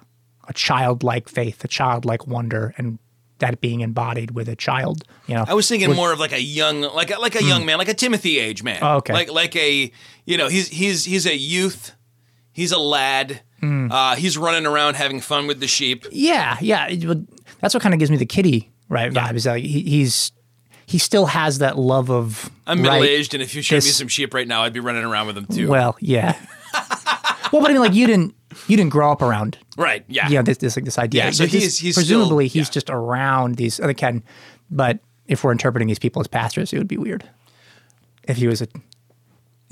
a childlike faith, a childlike wonder, and that being embodied with a child. You know, I was thinking more of like a young, like a, like a young man, like a Timothy age man. Hmm. Oh, okay. Like like a, you know, he's he's he's a youth, he's a lad. Hmm. Uh, he's running around having fun with the sheep. yeah, yeah. That's what kind of gives me the kitty right vibe. Is like he, he's he still has that love of I'm right, middle aged, and if you showed me some sheep right now, I'd be running around with them too. Well, yeah. *laughs* well, but I mean, like you didn't you didn't grow up around right? Yeah. you know, this this like this idea. Yeah, so this- he's- he's presumably still- he's yeah. just around these other Ken. But if we're interpreting these people as pastors, it would be weird if he was a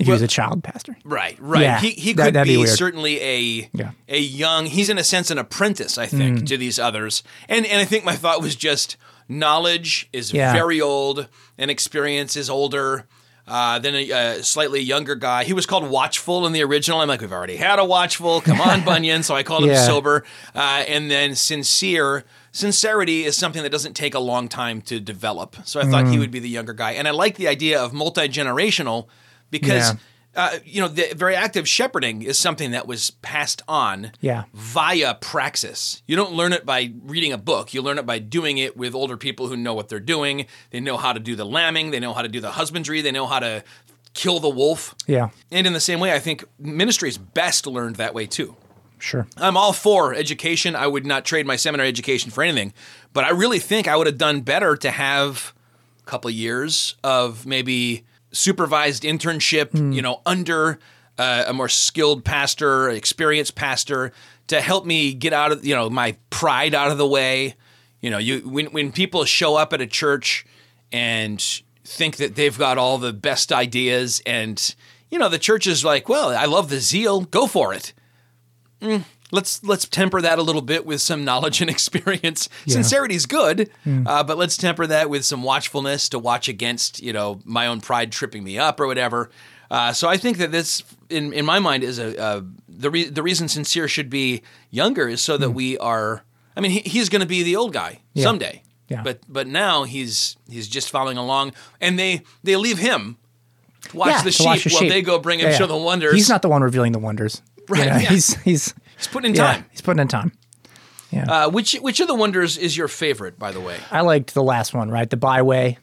if he was a child pastor. Right, right. Yeah, he he could be, be certainly a Yeah. Mm. a young. He's in a sense an apprentice, I think, to these others. And and I think my thought was just knowledge is Yeah. very old and experience is older. Uh, then a, a slightly younger guy. He was called Watchful in the original. I'm like, we've already had a Watchful. Come on, *laughs* Bunyan. So I called him Sober. Uh, and then Sincere. Sincerity is something that doesn't take a long time to develop. So I Mm. thought he would be the younger guy. And I like the idea of multi generational because Yeah. uh, you know, the very active shepherding is something that was passed on Yeah. via praxis. You don't learn it by reading a book. You learn it by doing it with older people who know what they're doing. They know how to do the lambing. They know how to do the husbandry. They know how to kill the wolf. Yeah, And in the same way, I think ministry is best learned that way too. sure. I'm all for education. I would not trade my seminary education for anything, but I really think I would have done better to have a couple of years of maybe supervised internship, you know, under uh, a more skilled pastor, experienced pastor to help me get out of, you know, my pride out of the way. You know, you when when people show up at a church and think that they've got all the best ideas and you know, the church is like, "Well, I love the zeal. Go for it." Let's let's temper that a little bit with some knowledge and *laughs* experience. Sincerity is good, uh, but let's temper that with some watchfulness to watch against you know my own pride tripping me up or whatever. Uh, so I think that this, in in my mind, is a, uh the re- the reason sincere should be younger is so that we are. I mean, he, he's going to be the old guy someday. Yeah. But but now he's he's just following along, and they they leave him to watch yeah, the sheep watch the while sheep. they go bring him Yeah, show yeah. the wonders. He's not the one revealing the wonders. You Right, know, yeah. He's he's He's putting in yeah, time. he's putting in time. Yeah. Uh, which which of the wonders is your favorite, by the way? I liked the last one, right? The byway.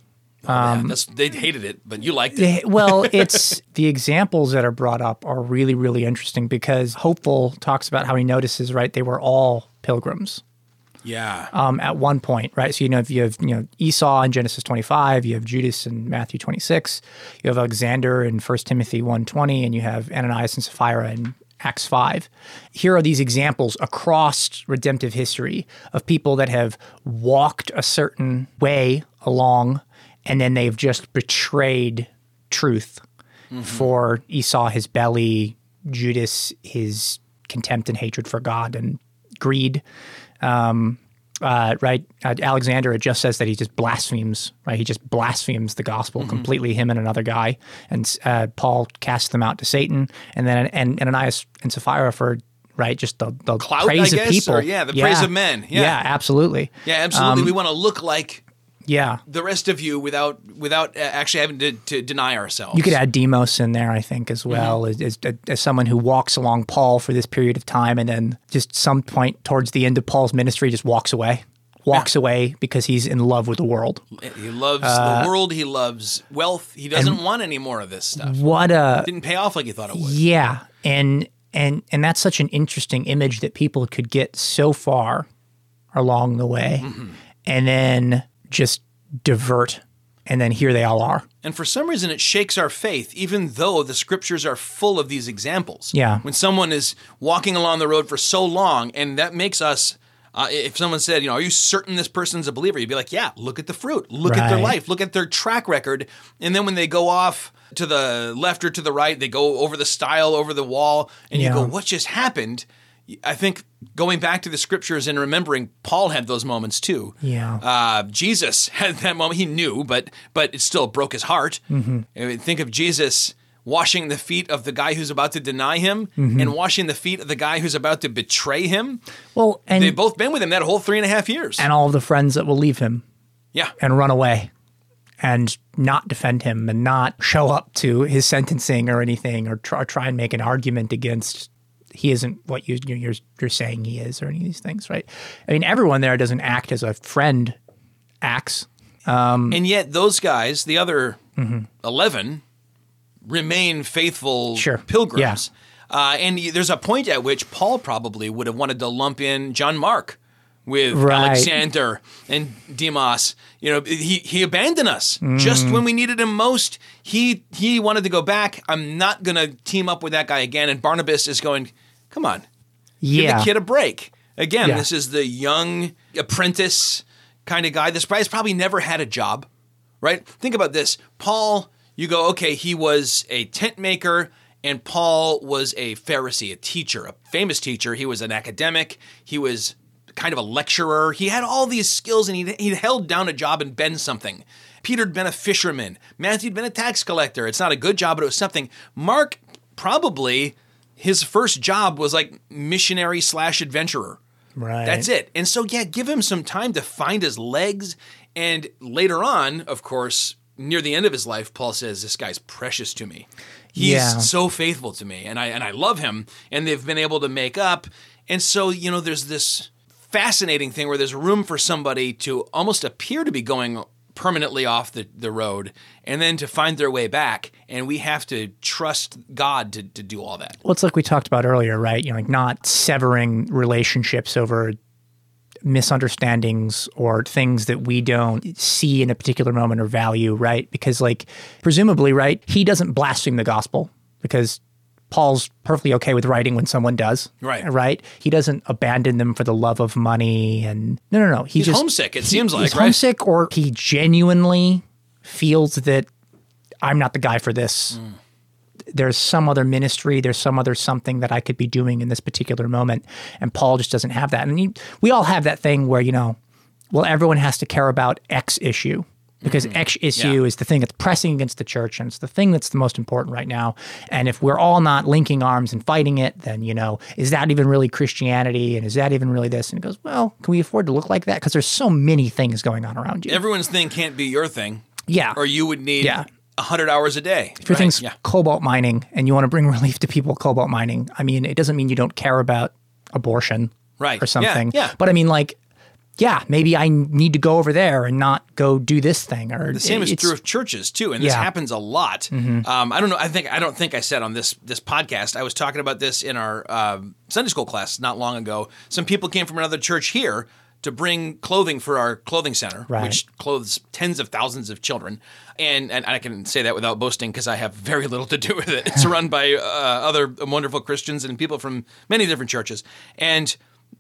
Yeah, that's, they hated it, but you liked it. Eh, well, *laughs* it's the examples that are brought up are really, really interesting because Hopeful talks about how he notices, right? They were all pilgrims Yeah, um, at one point, right? So, you know, if you have, you know, Esau in Genesis 25, you have Judas in Matthew 26, you have Alexander in 1 Timothy 120, and you have Ananias and Sapphira in Acts 5. Here are these examples across redemptive history of people that have walked a certain way along and then they've just betrayed truth for Esau, his belly, Judas, his contempt and hatred for God and greed. Um, uh, right? Uh, Alexander, it just says that he just blasphemes, right? He just blasphemes the gospel Mm-hmm. completely, him and another guy. And uh, Paul casts them out to Satan. And then and Ananias and Sapphira for, right, just the, the Clout, praise I of people. or, yeah, the praise of men. Yeah. absolutely. Yeah, absolutely. Um, we want to look like Yeah. the rest of you without without uh, actually having to, to deny ourselves. You could add Demas in there, I think, as well, Mm-hmm. as, as, as someone who walks along Paul for this period of time and then just some point towards the end of Paul's ministry just walks away. Walks away because he's in love with the world. He loves Uh, the world. He loves wealth. He doesn't want any more of this stuff. What a Didn't pay off like he thought it would. Yeah, and and and that's such an interesting image that people could get so far along the way, Mm-hmm. and then just divert, and then here they all are. And for some reason, it shakes our faith, even though the scriptures are full of these examples. Yeah. When someone is walking along the road for so long, and that makes us. Uh, if someone said, you know, are you certain this person's a believer? You'd be like, yeah, look at the fruit, look at their life, look at their track record. And then when they go off to the left or to the right, they go over the stile, over the wall, and you go, what just happened? I think going back to the scriptures and remembering, Paul had those moments too. Yeah. Uh, Jesus *laughs* had that moment. He knew, but but it still broke his heart. Mm-hmm. I mean, think of Jesus washing the feet of the guy who's about to deny him, Mm-hmm. and washing the feet of the guy who's about to betray him. Well, and They've both been with him that whole three and a half years. and all the friends that will leave him yeah, and run away and not defend him and not show up to his sentencing or anything or try, try and make an argument against he isn't what you, you're, you're saying he is or any of these things, right? I mean, everyone there doesn't act as a friend acts. and yet those guys, the other Mm-hmm. eleven, remain faithful Sure. pilgrims. Uh, and there's a point at which Paul probably would have wanted to lump in John Mark with Right. Alexander and Demas. You know, he he abandoned us Mm. just when we needed him most. He he wanted to go back. I'm not going to team up with that guy again. And Barnabas is going, come on, give the kid a break. Again, Yeah. this is the young apprentice kind of guy. This guy's probably never had a job, right? Think about this. Paul, you go, okay, he was a tent maker, and Paul was a Pharisee, a teacher, a famous teacher. He was an academic. He was kind of a lecturer. He had all these skills, and he he held down a job and been something. Peter'd been a fisherman. Matthew'd been a tax collector. It's not a good job, but it was something. Mark probably his first job was like missionary slash adventurer. Right. That's it. And so, yeah, give him some time to find his legs. And later on, of course, near the end of his life, Paul says, "This guy's precious to me. He's Yeah. so faithful to me, and I and I love him." And they've been able to make up. And so, you know, there's this fascinating thing where there's room for somebody to almost appear to be going permanently off the, the road and then to find their way back and we have to trust god to, to do all that Well, it's like we talked about earlier, right? You know, like not severing relationships over misunderstandings or things that we don't see in a particular moment or value, right? Because, like, presumably, right, he doesn't blaspheme the gospel because Paul's perfectly okay with writing when someone does. Right. Right. He doesn't abandon them for the love of money and no, no, no. He He's just homesick, it he- seems like, he's right? homesick, or he genuinely feels that I'm not the guy for this Mm. there's some other ministry, there's some other something that I could be doing in this particular moment. And Paul just doesn't have that. And he, we all have that thing where, you know, well, everyone has to care about X issue because X issue Mm-hmm. Yeah. is the thing that's pressing against the church and it's the thing that's the most important right now. And if we're all not linking arms and fighting it, then, you know, is that even really Christianity? And is that even really this? And he goes, well, can we afford to look like that? Because there's so many things going on around you. everyone's thing can't be your thing yeah. or you would need Yeah. a 100 hours a day If your thing's yeah cobalt mining and you want to bring *laughs* relief to people cobalt mining, I mean, it doesn't mean you don't care about abortion Right. or something. Yeah, yeah. But I mean, like, yeah, maybe I need to go over there and not go do this thing. Or The same is true of churches too, and this Yeah. Mm-hmm. happens a lot. Um, I don't know. I think I don't think I said on this this podcast. I was talking about this in our um Sunday school class not long ago. Some people came from another church here to bring clothing for our clothing center, Right. which clothes tens of thousands of children. And and I can say that without boasting because I have very little to do with it. It's *laughs* run by uh, other wonderful Christians and people from many different churches. And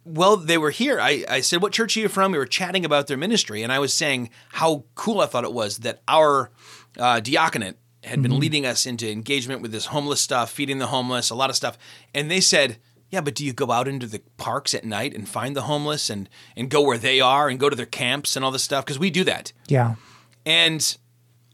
well, they were here. I, I said, What church are you from? We were chatting about their ministry, and I was saying how cool I thought it was that our uh, diaconate had been leading us into engagement with this homeless stuff, feeding the homeless, a lot of stuff. And they said, Yeah, but do you go out into the parks at night and find the homeless and and go where they are and go to their camps and all this stuff? Because we do that. Yeah. And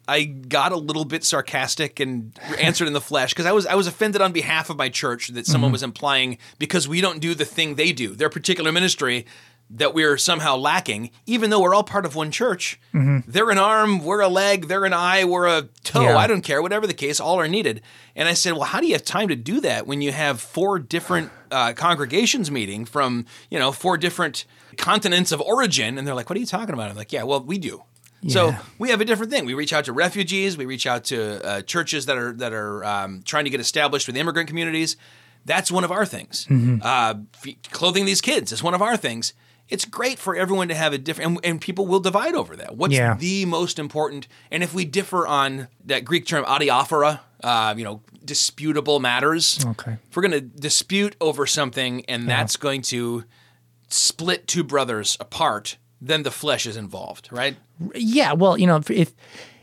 I got a little bit sarcastic and answered in the flesh because I was I was offended on behalf of my church that someone was implying because we don't do the thing they do, their particular ministry, that we're somehow lacking, even though we're all part of one church. They're an arm, we're a leg, they're an eye, we're a toe. Yeah. I don't care, whatever the case, all are needed. And I said, well, how do you have time to do that when you have four different uh, congregations meeting from you know four different continents of origin? And they're like, what are you talking about? I'm like, yeah, well, we do. So we have a different thing. We reach out to refugees. We reach out to uh, churches that are that are um, trying to get established with immigrant communities. That's one of our things. Mm-hmm. Uh, clothing these kids is one of our things. It's great for everyone to have a different, and, and people will divide over that. What's Yeah. the most important? And if we differ on that Greek term adiaphora, uh, you know, disputable matters. Okay. If we're going to dispute over something, and that's going to split two brothers apart, then the flesh is involved, right? Yeah, well, you know, if-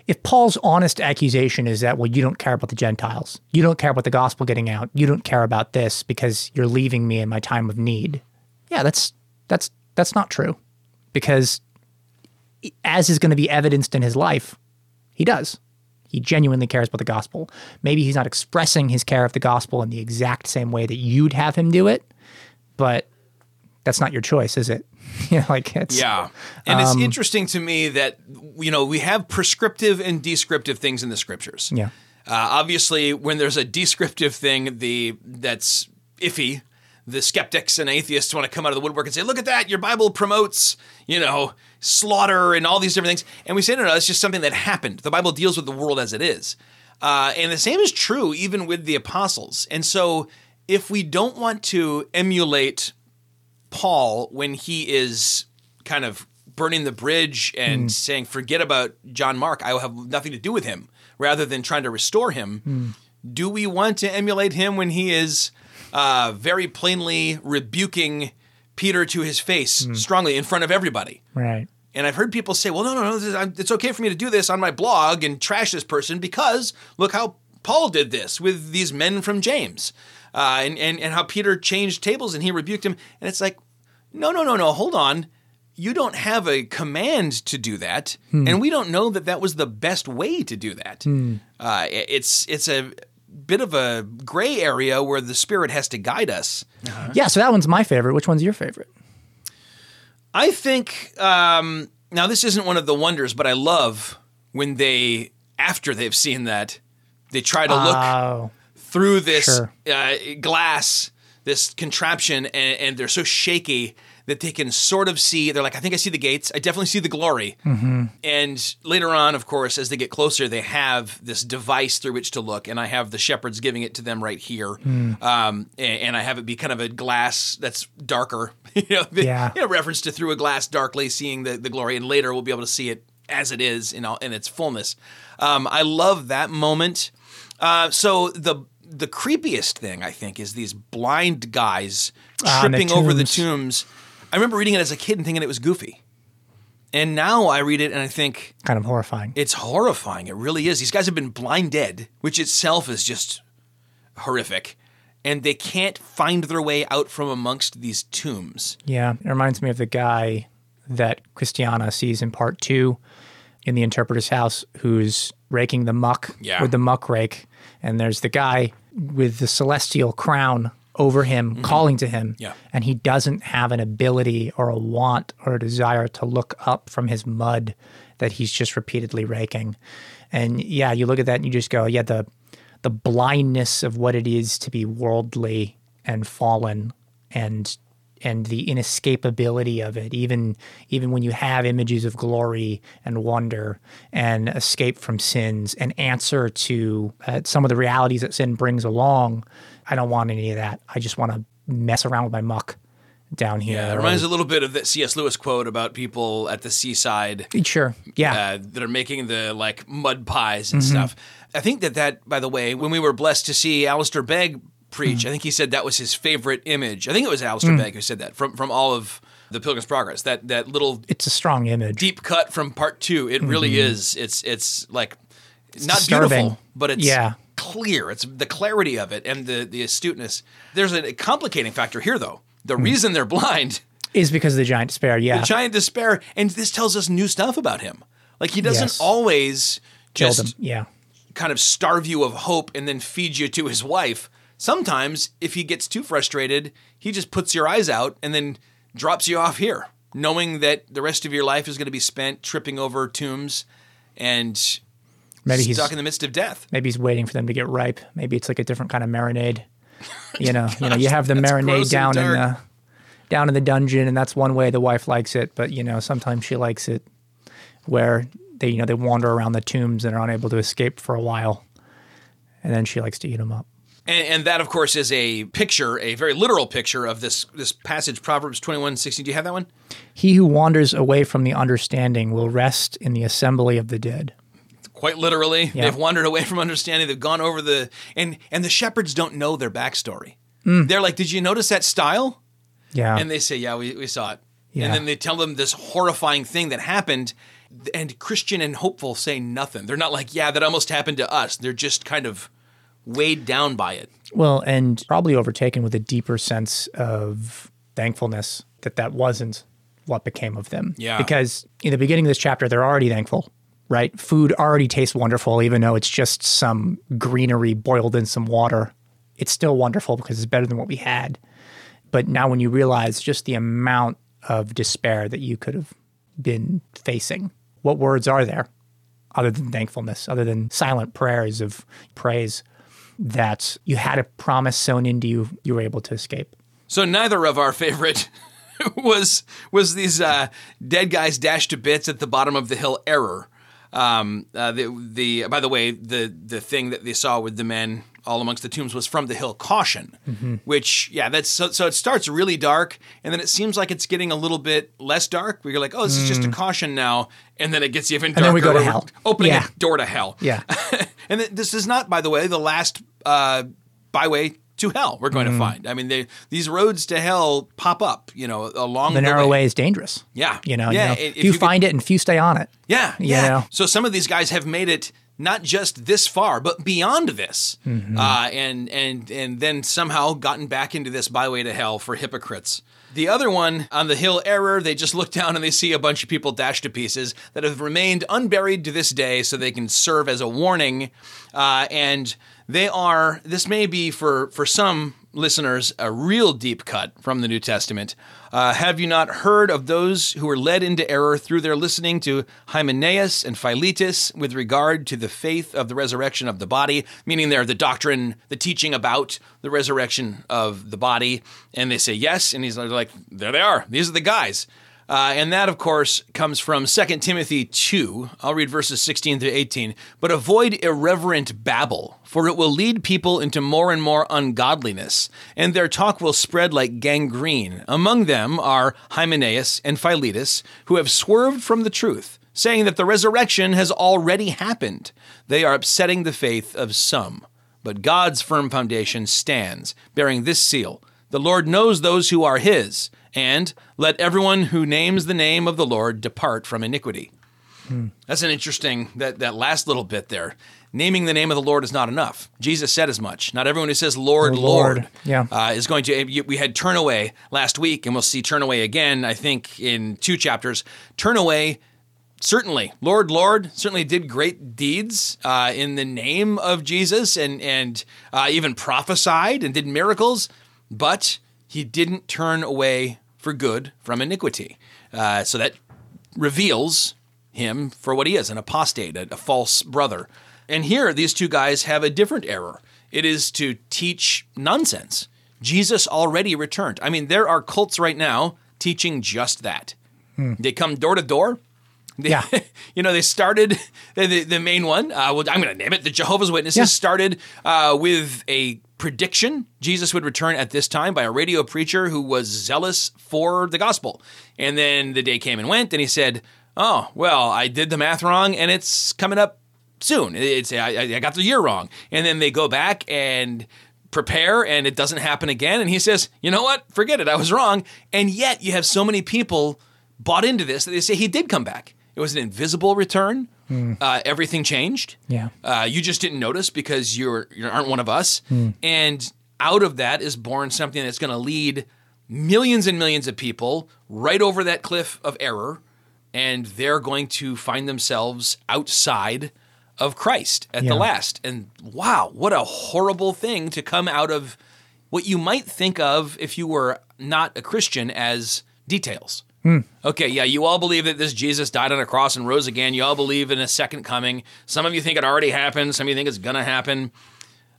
if Paul's honest accusation is that well, you don't care about the Gentiles, you don't care about the gospel getting out, you don't care about this because you're leaving me in my time of need. Yeah, that's that's that's not true, because as is going to be evidenced in his life, he does. He genuinely cares about the gospel. Maybe he's not expressing his care of the gospel in the exact same way that you'd have him do it, but that's not your choice, is it? You know, like it's Yeah. And it's Um, interesting to me that, you know, we have prescriptive and descriptive things in the scriptures. yeah. Uh, obviously, when there's a descriptive thing, the that's iffy. The skeptics and atheists want to come out of the woodwork and say, "Look at that! Your Bible promotes, you know, slaughter and all these different things." And we say, "No, no, it's just something that happened. The Bible deals with the world as it is." Uh, and the same is true even with the apostles. And so, if we don't want to emulate Paul when he is kind of burning the bridge and hmm. saying, forget about John Mark, I will have nothing to do with him, rather than trying to restore him. Hmm. Do we want to emulate him when he is uh, very plainly rebuking Peter to his face hmm. strongly in front of everybody? Right. And I've heard people say, well, no, no, no, this is- it's okay for me to do this on my blog and trash this person because look how Paul did this with these men from James. Uh, and, and, and how Peter changed tables and he rebuked him. And it's like, no, no, no, no, hold on. You don't have a command to do that. And we don't know that that was the best way to do that. Uh, it's, it's a bit of a gray area where the Spirit has to guide us. Yeah, so that one's my favorite. Which one's your favorite? I think um, now this isn't one of the wonders, but I love when they after they've seen that they try to look Oh, through this sure. uh, glass, this contraption, and, and they're so shaky that they can sort of see. They're like, I think I see the gates. I definitely see the glory. Mm-hmm. And later on, of course, as they get closer, they have this device through which to look, and I have the shepherds giving it to them right here, Hmm. um, and, and I have it be kind of a glass that's darker, *laughs* you know, Yeah. you know, reference to through a glass darkly, seeing the, the glory, and later we'll be able to see it as it is in all, in its fullness. Um, I love that moment. Uh, so the the creepiest thing I think is these blind guys Ah, and the tripping over the tombs. tombs. I remember reading it as a kid and thinking it was goofy, and now I read it and I think kind of horrifying. it's horrifying. It really is. These guys have been blind dead, which itself is just horrific, and they can't find their way out from amongst these tombs. Yeah, it reminds me of the guy that Christiana sees in part two in the interpreter's house who's raking the muck Yeah. with the muck rake. And there's the guy with the celestial crown over him calling to him. Mm-hmm. Yeah. And he doesn't have an ability or a want or a desire to look up from his mud that he's just repeatedly raking. And yeah, you look at that and you just go, yeah, the the blindness of what it is to be worldly and fallen and and the inescapability of it even even when you have images of glory and wonder and escape from sins and answer to uh, some of the realities that sin brings along. I don't want any of that. I just want to mess around with my muck down here. Yeah, it reminds a little bit of that C.S. Lewis quote about people at the seaside sure. Yeah. uh, that are making the like mud pies and stuff. I think that that, by the way, when we were blessed to see Alistair Begg preach, mm-hmm. I think he said that was his favorite image. I think it was Alistair mm. Begg who said that from from all of the Pilgrim's Progress. That that little it's a strong image deep cut from part two. It really mm-hmm. is. It's it's like not disturbing. beautiful, but it's Yeah. clear. It's the clarity of it and the the astuteness. There's a complicating factor here, though. The mm. reason they're blind, Is because of the giant despair. Yeah. the giant despair, and this tells us new stuff about him. Like he doesn't Yes. always just. Yeah. kind of starve you of hope and then feed you to his wife. Sometimes, if he gets too frustrated, he just puts your eyes out and then drops you off here, knowing that the rest of your life is going to be spent tripping over tombs and Maybe he's stuck in the midst of death. maybe he's waiting for them to get ripe. Maybe it's like a different kind of marinade. You know, you know, you *laughs* have the marinade down in the down in the dungeon, and that's one way the wife likes it. But you know, sometimes she likes it where they you know they wander around the tombs and are unable to escape for a while, and then she likes to eat them up. And, and that, of course, is a picture, a very literal picture of this this passage, Proverbs twenty one sixteen. Do you have that one? He who wanders away from the understanding will rest in the assembly of the dead. Quite literally, Yeah. they've wandered away from understanding. They've gone over the and and the shepherds don't know their backstory. Mm. They're like, "Did you notice that style?" Yeah, And they say, "Yeah, we, we saw it." Yeah. And then they tell them this horrifying thing that happened, and Christian and hopeful say nothing. They're not like, "Yeah, that almost happened to us." They're just kind of weighed down by it. Well, and probably overtaken with a deeper sense of thankfulness that that wasn't what became of them. Yeah. Because in the beginning of this chapter, they're already thankful, right? Food already tastes wonderful, even though it's just some greenery boiled in some water. It's still wonderful because it's better than what we had. But now, when you realize just the amount of despair that you could have been facing, what words are there other than thankfulness, other than silent prayers of praise? That you had a promise sewn into you, you were able to escape. So neither of our favorite *laughs* was was these uh, dead guys dashed to bits at the bottom of the hill error. Um, uh, the the by the way the the thing that they saw with the men all amongst the tombs was from the hill caution, Mm-hmm. which yeah that's so, so it starts really dark and then it seems like it's getting a little bit less dark. We're like oh this is just a caution now, and then it gets even darker. Mm. then we go to hell. opening Yeah. a door to hell. Yeah. *laughs* and this is not, by the way, the last uh, byway to hell we're Mm. going to find. I mean, they, these roads to hell pop up, you know, along The the, narrow way. way is dangerous. Yeah. You know, Yeah, you know, if if you you could- find it and few stay on it. Yeah, You yeah. know? So some of these guys have made it not just this far, but beyond this, Mm-hmm. uh, and and and then somehow gotten back into this byway to hell for hypocrites. The other one on the hill error, they just look down and they see a bunch of people dashed to pieces that have remained unburied to this day, so they can serve as a warning. Uh, and they are. This may be for for some listeners a real deep cut from the New Testament. Uh, have you not heard of those who were led into error through their listening to Hymenaeus and Philetus with regard to the faith of the resurrection of the body? Meaning they're the doctrine, the teaching about the resurrection of the body. And they say yes. And he's like, there they are. These are the guys. Uh, and that, of course, comes from 2 Timothy 2. I'll read verses 16 through 18. But avoid irreverent babble, for it will lead people into more and more ungodliness, and their talk will spread like gangrene. Among them are Hymenaeus and Philetus, who have swerved from the truth, saying that the resurrection has already happened. They are upsetting the faith of some. But God's firm foundation stands, bearing this seal The Lord knows those who are his, and let everyone who names the name of the Lord depart from iniquity. That's an interesting that that last little bit there. Naming the name of the Lord is not enough. Jesus said as much. Not everyone who says Lord, Oh, Lord, Lord. Yeah. uh, is going to. We had turn away last week, and we'll see turn away again. I think in two chapters. Turn away certainly lord lord certainly did great deeds uh, in the name of jesus and and uh, even prophesied and did miracles but he didn't turn away for good from iniquity uh, so that reveals him for what he is an apostate a, a false brother and here these two guys have a different error it is to teach nonsense jesus already returned i mean there are cults right now teaching just that they come door to door they, Yeah. *laughs* you know, they started the, the, the main one. Uh, well, I'm going to name it. The Jehovah's Witnesses Yeah. started uh, with a prediction Jesus would return at this time by a radio preacher who was zealous for the gospel. And then the day came and went, and he said, "Oh, well, I did the math wrong, and it's coming up soon. It's I, I got the year wrong." And then they go back and prepare and it doesn't happen again and he says you know what forget it i was wrong and yet you have so many people bought into this that they say he did come back It was an invisible return. Uh, everything changed. Yeah. Uh, you just didn't notice because you're you aren't one of us. And out of that is born something that's going to lead millions and millions of people right over that cliff of error, and they're going to find themselves outside of Christ at the last. And wow, what a horrible thing to come out of what you might think of if you were not a Christian as details. Okay, yeah, you all believe that this Jesus died on a cross and rose again. You all believe in a second coming. Some of you think it already happened. Some of you think it's going to happen.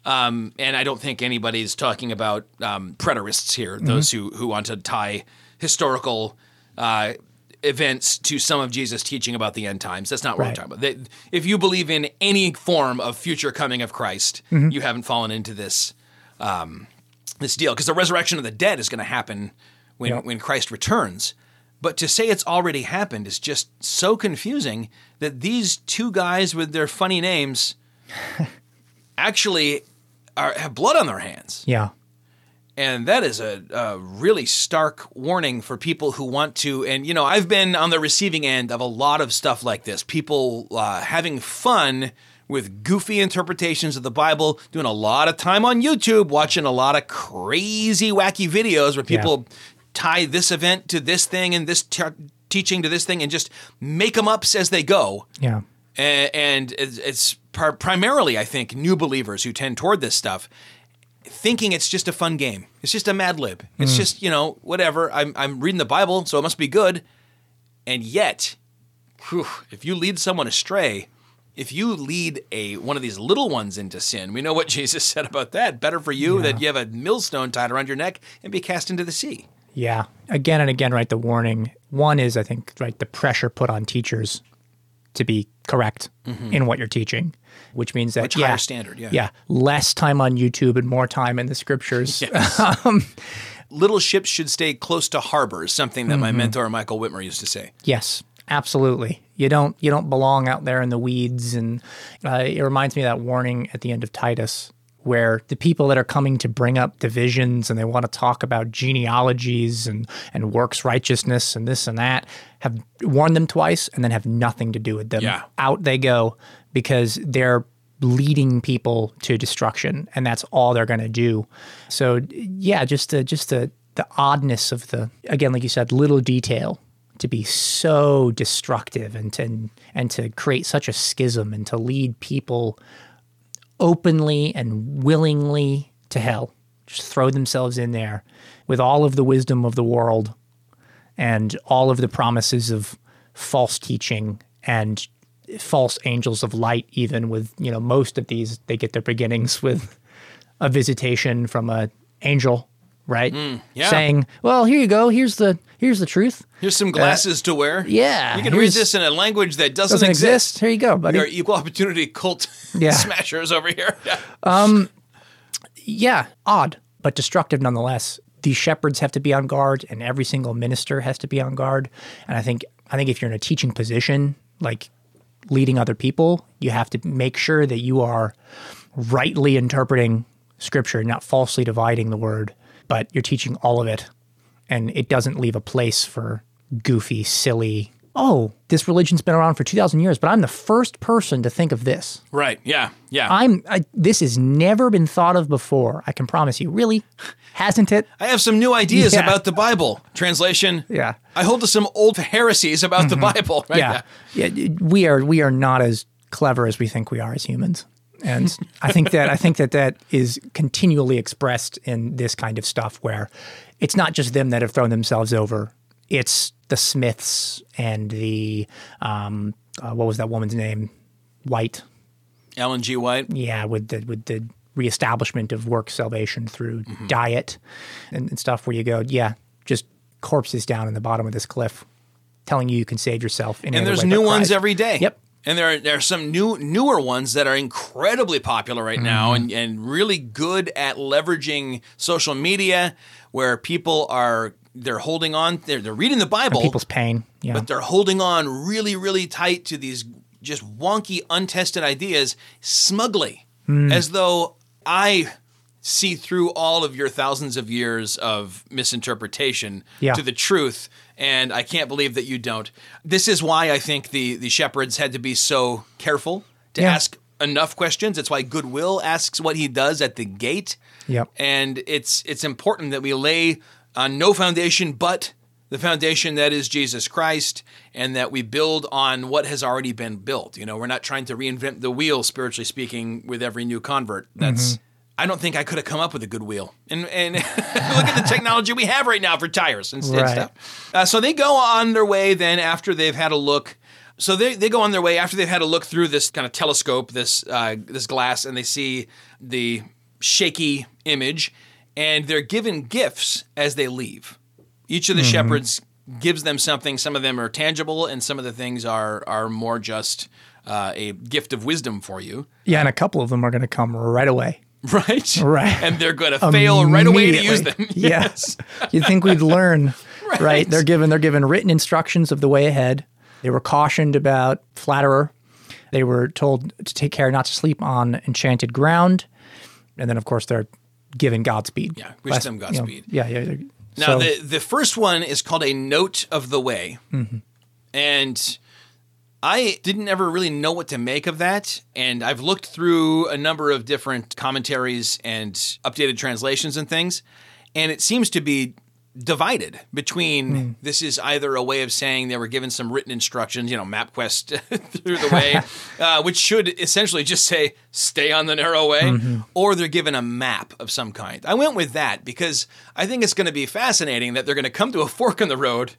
Um, and I don't think anybody's talking about um, preterists here, those who, who want to tie historical uh, events to some of Jesus' teaching about the end times. That's not what Right. I'm talking about. They, if you believe in any form of future coming of Christ, you haven't fallen into this um, this deal because the resurrection of the dead is going to happen when Yep. when Christ returns. But to say it's already happened is just so confusing that these two guys with their funny names *laughs* actually are, have blood on their hands. Yeah. And that is a, a really stark warning for people who want to. And, you know, I've been on the receiving end of a lot of stuff like this. People uh, having fun with goofy interpretations of the Bible, doing a lot of time on YouTube, watching a lot of crazy, wacky videos where people tie this event to this thing and this te- teaching to this thing and just make them up as they go. Yeah. And it's primarily, I think, new believers who tend toward this stuff, thinking it's just a fun game. It's just a Mad Lib. It's mm. just you know whatever. I'm I'm reading the Bible, so it must be good. And yet, whew, if you lead someone astray, if you lead a one of these little ones into sin, we know what *laughs* Jesus said about that. Better for you that you have a millstone tied around your neck and be cast into the sea. Yeah. Again and again, right? The warning. One is, I think, right, the pressure put on teachers to be correct mm-hmm. in what you're teaching, which means that Much yeah, higher standard, yeah. yeah, less time on YouTube and more time in the scriptures. *laughs* *laughs* Um, Little ships should stay close to harbors, something that my mm-hmm. mentor Michael Wittmer used to say. Yes, absolutely. You don't you don't belong out there in the weeds, and uh, it reminds me of that warning at the end of Titus, where the people that are coming to bring up divisions and they want to talk about genealogies and and works righteousness and this and that have warned them twice and then have nothing to do with them. Yeah. Out they go because they're leading people to destruction and that's all they're going to do so yeah just the just the the oddness of the again like you said little detail to be so destructive and to, and to create such a schism and to lead people openly and willingly to hell. Just throw themselves in there with all of the wisdom of the world and all of the promises of false teaching and false angels of light even with you know most of these they get their beginnings *laughs* with a visitation from a angel right mm, yeah. saying well here you go here's the here's the truth Here's some glasses uh, to wear. yeah, You can read this in a language that doesn't, doesn't exist here you go buddy They're equal opportunity cult *laughs* Yeah. smashers over here. *laughs* Yeah. Um, yeah, odd, but destructive nonetheless. These shepherds have to be on guard, and every single minister has to be on guard. And I think I think if you're in a teaching position, like leading other people, you have to make sure that you are rightly interpreting scripture, not falsely dividing the word, but you're teaching all of it, and it doesn't leave a place for goofy, silly. Oh, this religion's been around for two thousand years, but I'm the first person to think of this. Right. Yeah. Yeah. I'm I, this has never been thought of before. I can promise you. Really, hasn't it? I have some new ideas Yeah. about the Bible. Translation. Yeah. Mm-hmm. I hold to some old heresies about the Bible. Right? Yeah. yeah, We are we are not as clever as we think we are as humans, and I think that I think that that is continually expressed in this kind of stuff where it's not just them that have thrown themselves over. It's the Smiths and the um, uh, what was that woman's name? White. Ellen G. White. yeah, with the with the reestablishment of work salvation through diet and, and stuff, where you go, yeah, just corpses down in the bottom of this cliff, telling you you can save yourself. In And there's new ones every day. Yep. And there are, there are some new newer ones that are incredibly popular right now Mm-hmm. and, and really good at leveraging social media where people are they're holding on they're, they're reading the Bible People's pain. Yeah. but they're holding on really, really tight to these just wonky, untested ideas smugly, Hmm. as though I see through all of your thousands of years of misinterpretation Yeah. to the truth. And I can't believe that you don't. This is why I think the the shepherds had to be so careful to Yeah. ask enough questions. It's why Goodwill asks what he does at the gate. Yep. And it's it's important that we lay on no foundation but the foundation that is Jesus Christ and that we build on what has already been built. You know, we're not trying to reinvent the wheel spiritually speaking with every new convert. That's mm-hmm. I don't think I could have come up with a good wheel. And and *laughs* look at the technology we have right now for tires and, and Right. stuff. Uh, so they go on their way then after they've had a look. So they, they go on their way after they've had a look through this kind of telescope, this uh, this glass, and they see the shaky image, and they're given gifts as they leave. Each of the shepherds gives them something. Some of them are tangible, and some of the things are are more just uh, a gift of wisdom for you, Yeah, and a couple of them are going to come right away. *laughs* right? Right. And they're going to fail right away to use them. *laughs* Yes. You'd think we'd learn, *laughs* right. They're given they're given written instructions of the way ahead. They were cautioned about flatterer. They were told to take care not to sleep on enchanted ground. And then of course they're given Godspeed. Yeah, wish them you know, Godspeed. yeah, yeah. Now so- the the first one is called a note of the way, mm-hmm. and I didn't ever really know what to make of that. And I've looked through a number of different commentaries and updated translations and things, and it seems to be divided between hmm. this is either a way of saying they were given some written instructions, you know, MapQuest *laughs* through the way, *laughs* uh, which should essentially just say stay on the narrow way, mm-hmm. or they're given a map of some kind. I went with that because I think it's going to be fascinating that they're going to come to a fork in the road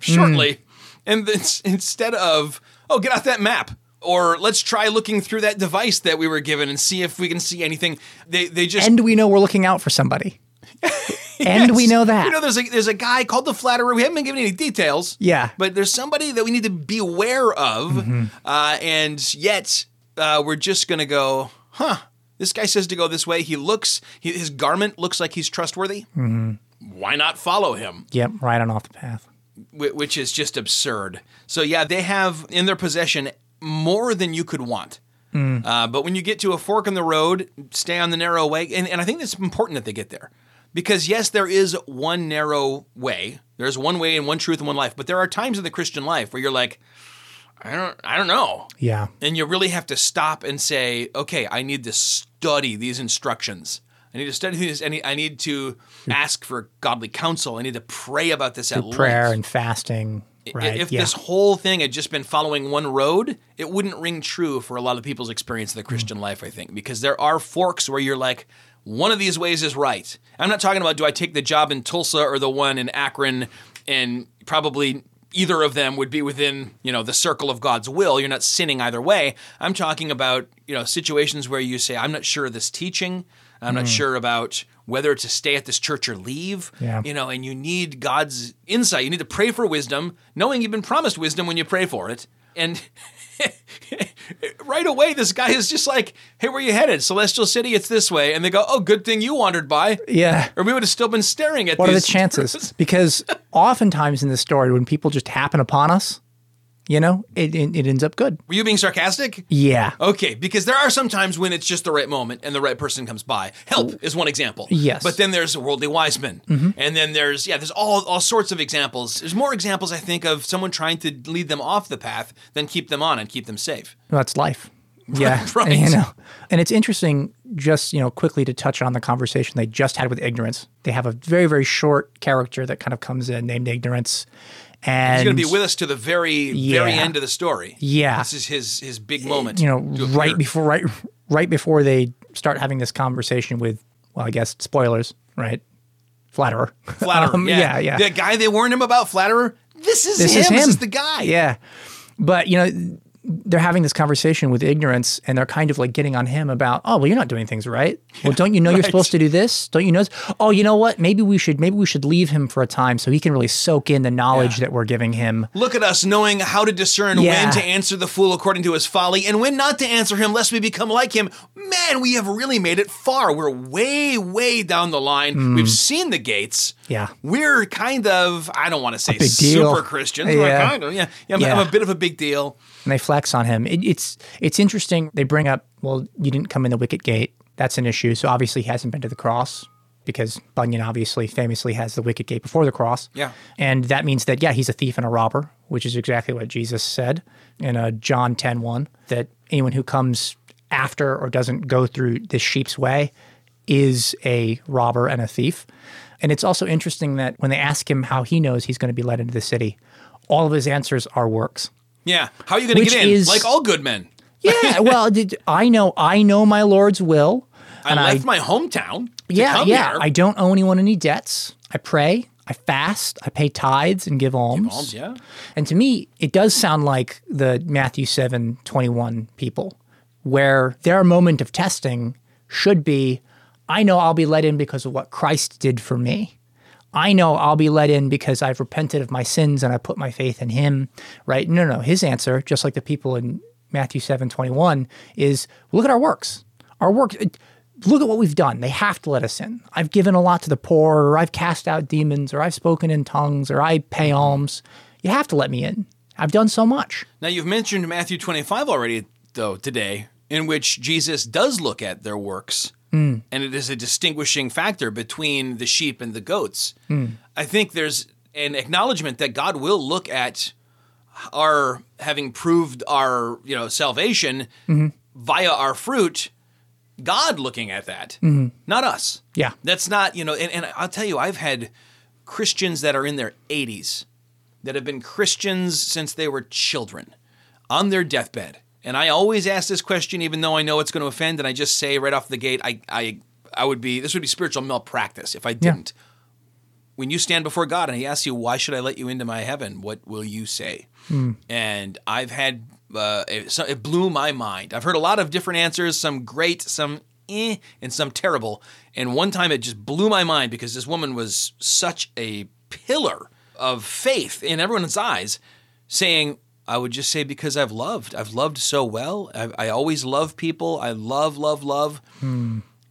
hmm. shortly, and then instead of oh get off that map. Or let's try looking through that device that we were given and see if we can see anything. They they just and we know we're looking out for somebody. *laughs* and we know that. You know, there's a there's a guy called the Flatterer. We haven't been given any details. Yeah. But there's somebody that we need to be aware of, Mm-hmm. uh, and yet uh, we're just gonna go, huh? This guy says to go this way. He looks, he, his garment looks like he's trustworthy. Mm-hmm. Why not follow him? yep, right on off the path. Wh- Which is just absurd. So yeah, they have in their possession more than you could want. Mm. Uh, but when you get to a fork in the road, stay on the narrow way. And, and I think it's important that they get there. Because, yes, there is one narrow way. There's one way and one truth and one life. But there are times in the Christian life where you're like, I don't, I don't know. Yeah. And you really have to stop and say, okay, I need to study these instructions. I need to study these. I need, I need to hmm. ask for godly counsel. I need to pray about this at length. Prayer length. and fasting. Right. If yeah. this whole thing had just been following one road, it wouldn't ring true for a lot of people's experience of the hmm. Christian life, I think, because there are forks where you're like, one of these ways is right. I'm not talking about do I take the job in Tulsa or the one in Akron, and probably either of them would be within you know the circle of God's will. You're not sinning either way. I'm talking about you know situations where you say, I'm not sure of this teaching. I'm not hmm. sure about whether to stay at this church or leave. Yeah. You know, and you need God's insight. You need to pray for wisdom, knowing you've been promised wisdom when you pray for it. And *laughs* right away, this guy is just like, "Hey, where are you headed? Celestial City? It's this way." And they go, "Oh, good thing you wandered by." yeah. Or we would have still been staring at What are the *laughs* chances? Because oftentimes in the story, when people just happen upon us, you know, it, it, it ends up good. Were you being sarcastic? Yeah. Okay, because there are some times when it's just the right moment and the right person comes by. Help is one example. Yes. But then there's a worldly wise men. Mm-hmm. And then there's, yeah, there's all, all sorts of examples. There's more examples, I think, of someone trying to lead them off the path than keep them on and keep them safe. That's life. *laughs* Yeah. *laughs* Right. You know, and it's interesting just, you know, quickly to touch on the conversation they just had with ignorance. They have a very, very short character that kind of comes in named ignorance. And He's going to be with us to the very, very end of the story. Yeah. This is his his big moment. you know, right before right right before they start having this conversation with well, I guess spoilers, right? Flatterer. *laughs* Flatterer. Um, yeah. yeah, yeah. The guy they warned him about, Flatterer, this is This him. is This is the guy. Yeah. But, you know, they're having this conversation with ignorance and they're kind of like getting on him about, oh, well, you're not doing things right. Well, don't you know you're supposed to do this? Don't you know? this? Oh, you know what? Maybe we should maybe we should leave him for a time so he can really soak in the knowledge Yeah. that we're giving him. Look at us knowing how to discern Yeah. when to answer the fool according to his folly and when not to answer him lest we become like him. Man, we have really made it far. We're way, way down the line. We've seen the gates. Mm. Yeah. We're kind of, I don't want to say super Christians. We're Yeah. kind of, yeah. yeah, I'm, Yeah. I'm a bit of a big deal. And they flex on him. It, it's it's interesting. They bring up, well, you didn't come in the wicket gate. That's an issue. So obviously he hasn't been to the cross because Bunyan obviously famously has the wicket gate before the cross. Yeah. And that means that, yeah, he's a thief and a robber, which is exactly what Jesus said in uh, John 10 1, that anyone who comes after or doesn't go through the sheep's way is a robber and a thief. And it's also interesting that when they ask him how he knows he's going to be led into the city, all of his answers are works. Yeah. How are you going to get in? is- like all good men. Yeah, *laughs* well, did, I know I know my Lord's will. I and left my hometown. To yeah, yeah. Here. I don't owe anyone any debts. I pray, I fast, I pay tithes and give alms. Alms, yeah. And to me, it does sound like the Matthew 7 21 people, where their moment of testing should be I know I'll be let in because of what Christ did for me. I know I'll be let in because I've repented of my sins and I put my faith in him, right? No, no. His answer, just like the people in Matthew 7 21, is look at our works. Our works, look at what we've done. They have to let us in. I've given a lot to the poor, or I've cast out demons, or I've spoken in tongues, or I pay alms. You have to let me in. I've done so much. Now you've mentioned Matthew 25 already, though, today, in which Jesus does look at their works, Mm. and it is a distinguishing factor between the sheep and the goats. Mm. I think there's an acknowledgement that God will look at our having proved our you know salvation mm-hmm. via our fruit. God looking at that, mm-hmm. not us. Yeah. That's not, you know, and, and I'll tell you, I've had Christians that are in their 80s that have been Christians since they were children on their deathbed. And I always ask this question, even though I know it's going to offend, and I just say right off the gate, I, I, I would be, this would be spiritual malpractice if I didn't. When you stand before God and He asks you, why should I let you into my heaven? What will you say? And I've had, uh, it, so it blew my mind. I've heard a lot of different answers, some great, some eh, and some terrible. And one time it just blew my mind because this woman was such a pillar of faith in everyone's eyes, saying, I would just say because I've loved. I've loved so well. I, I always love people. I love, love, love.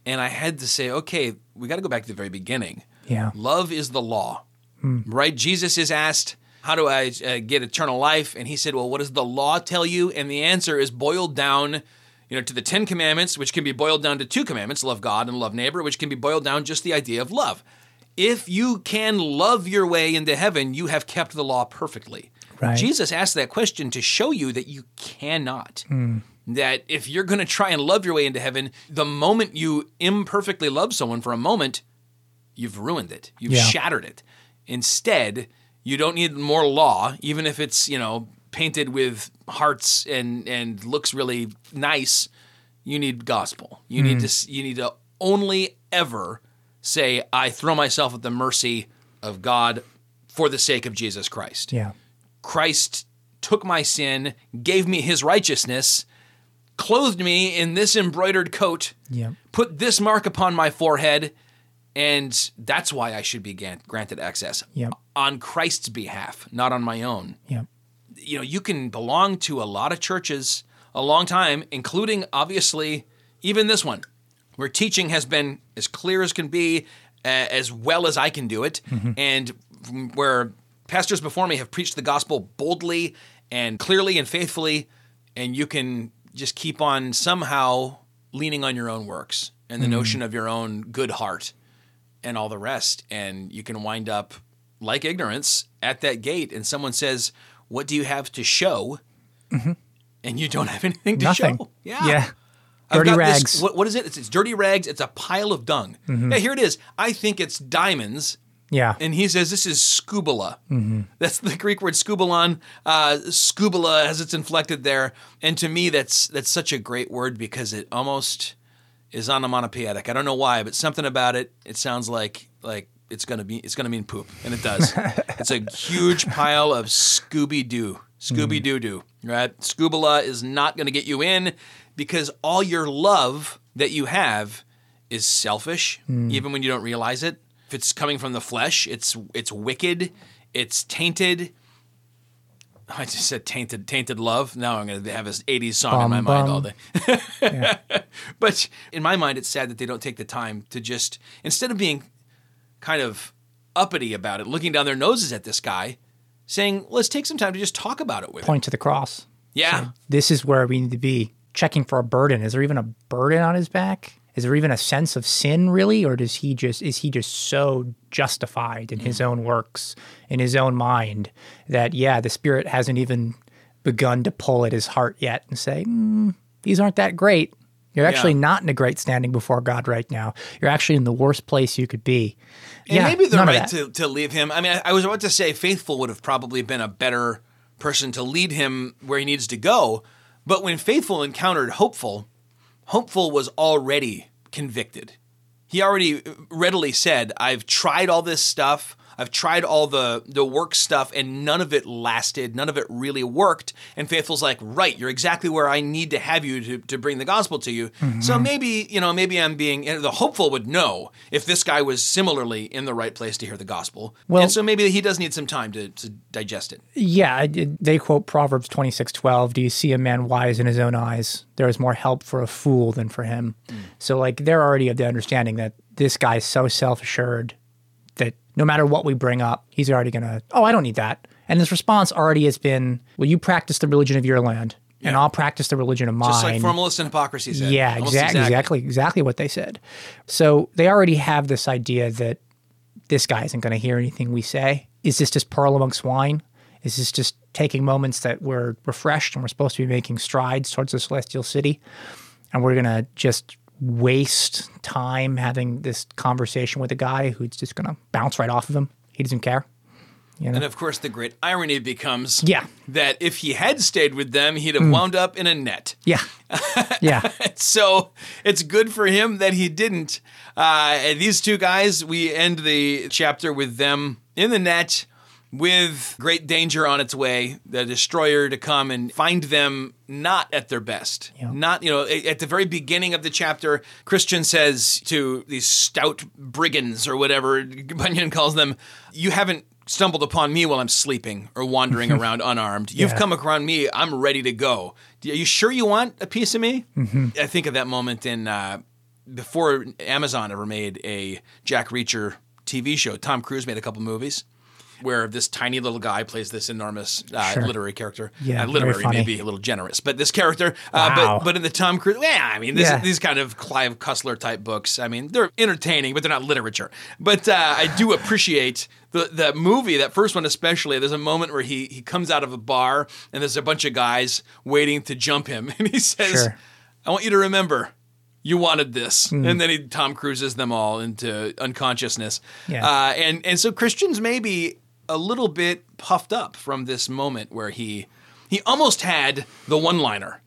And I had to say, okay, we got to go back to the very beginning. Yeah. Love is the law, right? Jesus is asked, How do I uh, get eternal life? And he said, Well, what does the law tell you? And the answer is boiled down. You know, to the Ten Commandments, which can be boiled down to two commandments love God and love neighbor, which can be boiled down just the idea of love. If you can love your way into heaven, you have kept the law perfectly. Right. Jesus asked that question to show you that you cannot. Hmm. That if you're going to try and love your way into heaven, the moment you imperfectly love someone for a moment, you've ruined it. You've Yeah. shattered it. Instead, you don't need more law, even if it's, you know, painted with hearts and and looks really nice. You need gospel. You need hmm. to you need to only ever say I throw myself at the mercy of God for the sake of Jesus Christ. Yeah. Christ took my sin, gave me his righteousness, clothed me in this embroidered coat, Yeah. put this mark upon my forehead, and that's why I should be granted access Yep. on Christ's behalf, not on my own. Yeah. You know, you can belong to a lot of churches a long time, including obviously even this one, where teaching has been as clear as can be, uh, as well as I can do it, and where pastors before me have preached the gospel boldly and clearly and faithfully, and you can just keep on somehow leaning on your own works and the mm-hmm. notion of your own good heart and all the rest. And you can wind up like ignorance at that gate, and someone says, What do you have to show? Mm-hmm. And you don't have anything to Nothing. show. Yeah. Yeah. I've Dirty got this- rags. what, what is it? It's, it's dirty rags. It's a pile of dung. Mm-hmm. Yeah, here it is. I think it's diamonds. Yeah. And he says this is scubula. That's the Greek word scubalon. Uh, scubula as it's inflected there. And to me, that's that's such a great word because it almost is onomatopoeic. I don't know why, but something about it. It sounds like like it's gonna be it's gonna mean poop, and it does. *laughs* it's a huge pile of Scooby Doo, Scooby Doo Doo. Right? Scubula is not gonna get you in because all your love that you have is selfish, even when you don't realize it. If it's coming from the flesh, it's it's wicked, it's tainted. I just said tainted, tainted love. Now I'm going to have this '80s song in my Bum, mind all day. *laughs* but in my mind, it's sad that they don't take the time to just instead of being kind of uppity about it, looking down their noses at this guy, saying, "Let's take some time to just talk about it with him." Point to the cross. Yeah, This is where we need to be checking for a burden. Is there even a burden on his back? Is there even a sense of sin really, or does he just is he just so justified in his own works, in his own mind, that yeah, the spirit hasn't even begun to pull at his heart yet and say, mm, these aren't that great. You're actually Yeah. not in a great standing before God right now. You're actually in the worst place you could be. And yeah, maybe they're right to, to leave him. I mean, I, I was about to say Faithful would have probably been a better person to lead him where he needs to go. But when Faithful encountered Hopeful, Hopeful was already convicted. He already readily said, I've tried all this stuff. I've tried all the the work stuff and none of it lasted. None of it really worked. And Faithful's like, right, you're exactly where I need to have you to, to bring the gospel to you. Mm-hmm. So maybe, you know, maybe I'm being the hopeful would know if this guy was similarly in the right place to hear the gospel. Well- and so maybe he does need some time to, to digest it. Yeah, they quote Proverbs twenty six twelve. Do you see a man wise in his own eyes? There is more help for a fool than for him. So, like, they're already of the understanding that this guy's so self assured that no matter what we bring up, he's already gonna. Oh, I don't need that. And his response already has been, "Well, you practice the religion of your land, and I'll practice the religion of mine." Just like formalist and hypocrisy said. Yeah, exactly, exactly, exactly what they said. So they already have this idea that this guy isn't going to hear anything we say. Is this just pearl among swine? Is this just taking moments that we're refreshed and we're supposed to be making strides towards the celestial city, and we're going to just waste time having this conversation with a guy who's just going to bounce right off of him? He doesn't care. You know? And of course, the great irony becomes Yeah. that if he had stayed with them, he'd have wound up in a net. Yeah, *laughs* yeah. so it's good for him that he didn't. Uh, these two guys, we end the chapter with them in the net with great danger on its way, the destroyer to come and find them not at their best. Yeah. Not, you know, at the very beginning of the chapter, Christian says to these stout brigands or whatever *laughs* Bunyan calls them, You haven't stumbled upon me while I'm sleeping or wandering *laughs* around unarmed. You've Yeah. come around me. I'm ready to go. Are you sure you want a piece of me? I think of that moment in uh, before Amazon ever made a Jack Reacher TV show. Tom Cruise made a couple movies where this tiny little guy plays this enormous uh, Sure. literary character. Yeah, uh, literary may be a little generous, but this character. Uh, Wow. But but in the Tom Cruise, yeah, I mean, this, Yeah. these kind of Clive Cussler type books. I mean, they're entertaining, but they're not literature. But uh, I do *laughs* appreciate the the movie, that first one especially. There's a moment where he he comes out of a bar and there's a bunch of guys waiting to jump him, *laughs* and he says, Sure. "I want you to remember." You wanted this, and then he Tom Cruises them all into unconsciousness, Yeah. uh, and and so Christians may be a little bit puffed up from this moment where he he almost had the one liner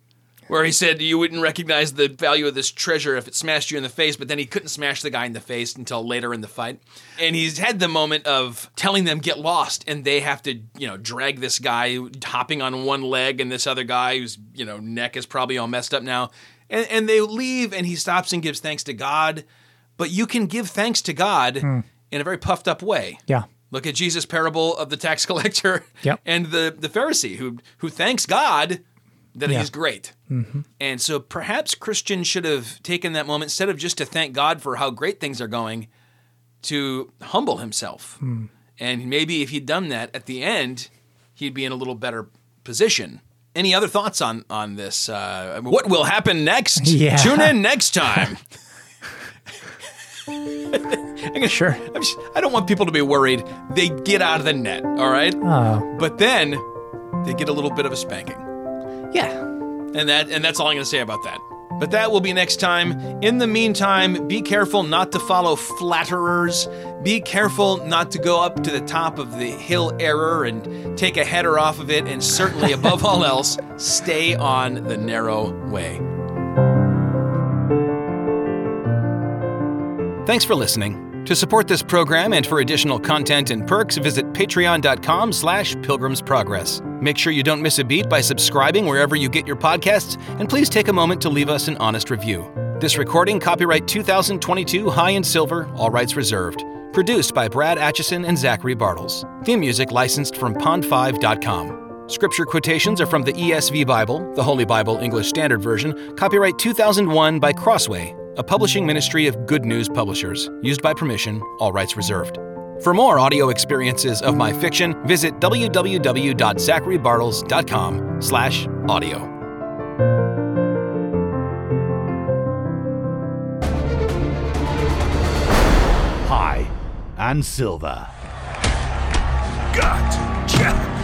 where he said you wouldn't recognize the value of this treasure if it smashed you in the face, but then he couldn't smash the guy in the face until later in the fight. And he's had the moment of telling them get lost, and they have to, you know, drag this guy hopping on one leg and this other guy whose, you know, neck is probably all messed up now. And, and they leave, and he stops and gives thanks to God. But you can give thanks to God hmm. in a very puffed up way. Yeah. Look at Jesus' parable of the tax *laughs* collector Yep. and the, the Pharisee who who thanks God that Yeah. he's great. And so perhaps Christians should have taken that moment instead of just to thank God for how great things are going, to humble himself. And maybe if he'd done that at the end, he'd be in a little better position. Any other thoughts on on this? Uh, what will happen next? *laughs* Yeah. Tune in next time. *laughs* *laughs* I'm Sure. I'm just- I don't want people to be worried. They get out of the net, all right? Oh, But then they get a little bit of a spanking. yeah. And that and that's all I'm going to say about that. But that will be next time. In the meantime, be careful not to follow flatterers. Be careful not to go up to the top of the hill error and take a header off of it. And certainly, above all *laughs* else, stay on the narrow way. Thanks for listening. To support this program and for additional content and perks, visit patreon.com slash pilgrimsprogress. Make sure you don't miss a beat by subscribing wherever you get your podcasts, and please take a moment to leave us an honest review. This recording, copyright 2022, High and Silver, all rights reserved. Produced by Brad Atchison and Zachary Bartels. Theme music licensed from pond5.com. Scripture quotations are from the ESV Bible, the Holy Bible English Standard Version, copyright 2001 by Crossway, a publishing ministry of Good News Publishers, used by permission, all rights reserved. For more audio experiences of my fiction, visit www.zacharybartels.com slash audio. Hi, I'm Silva. Gotcha!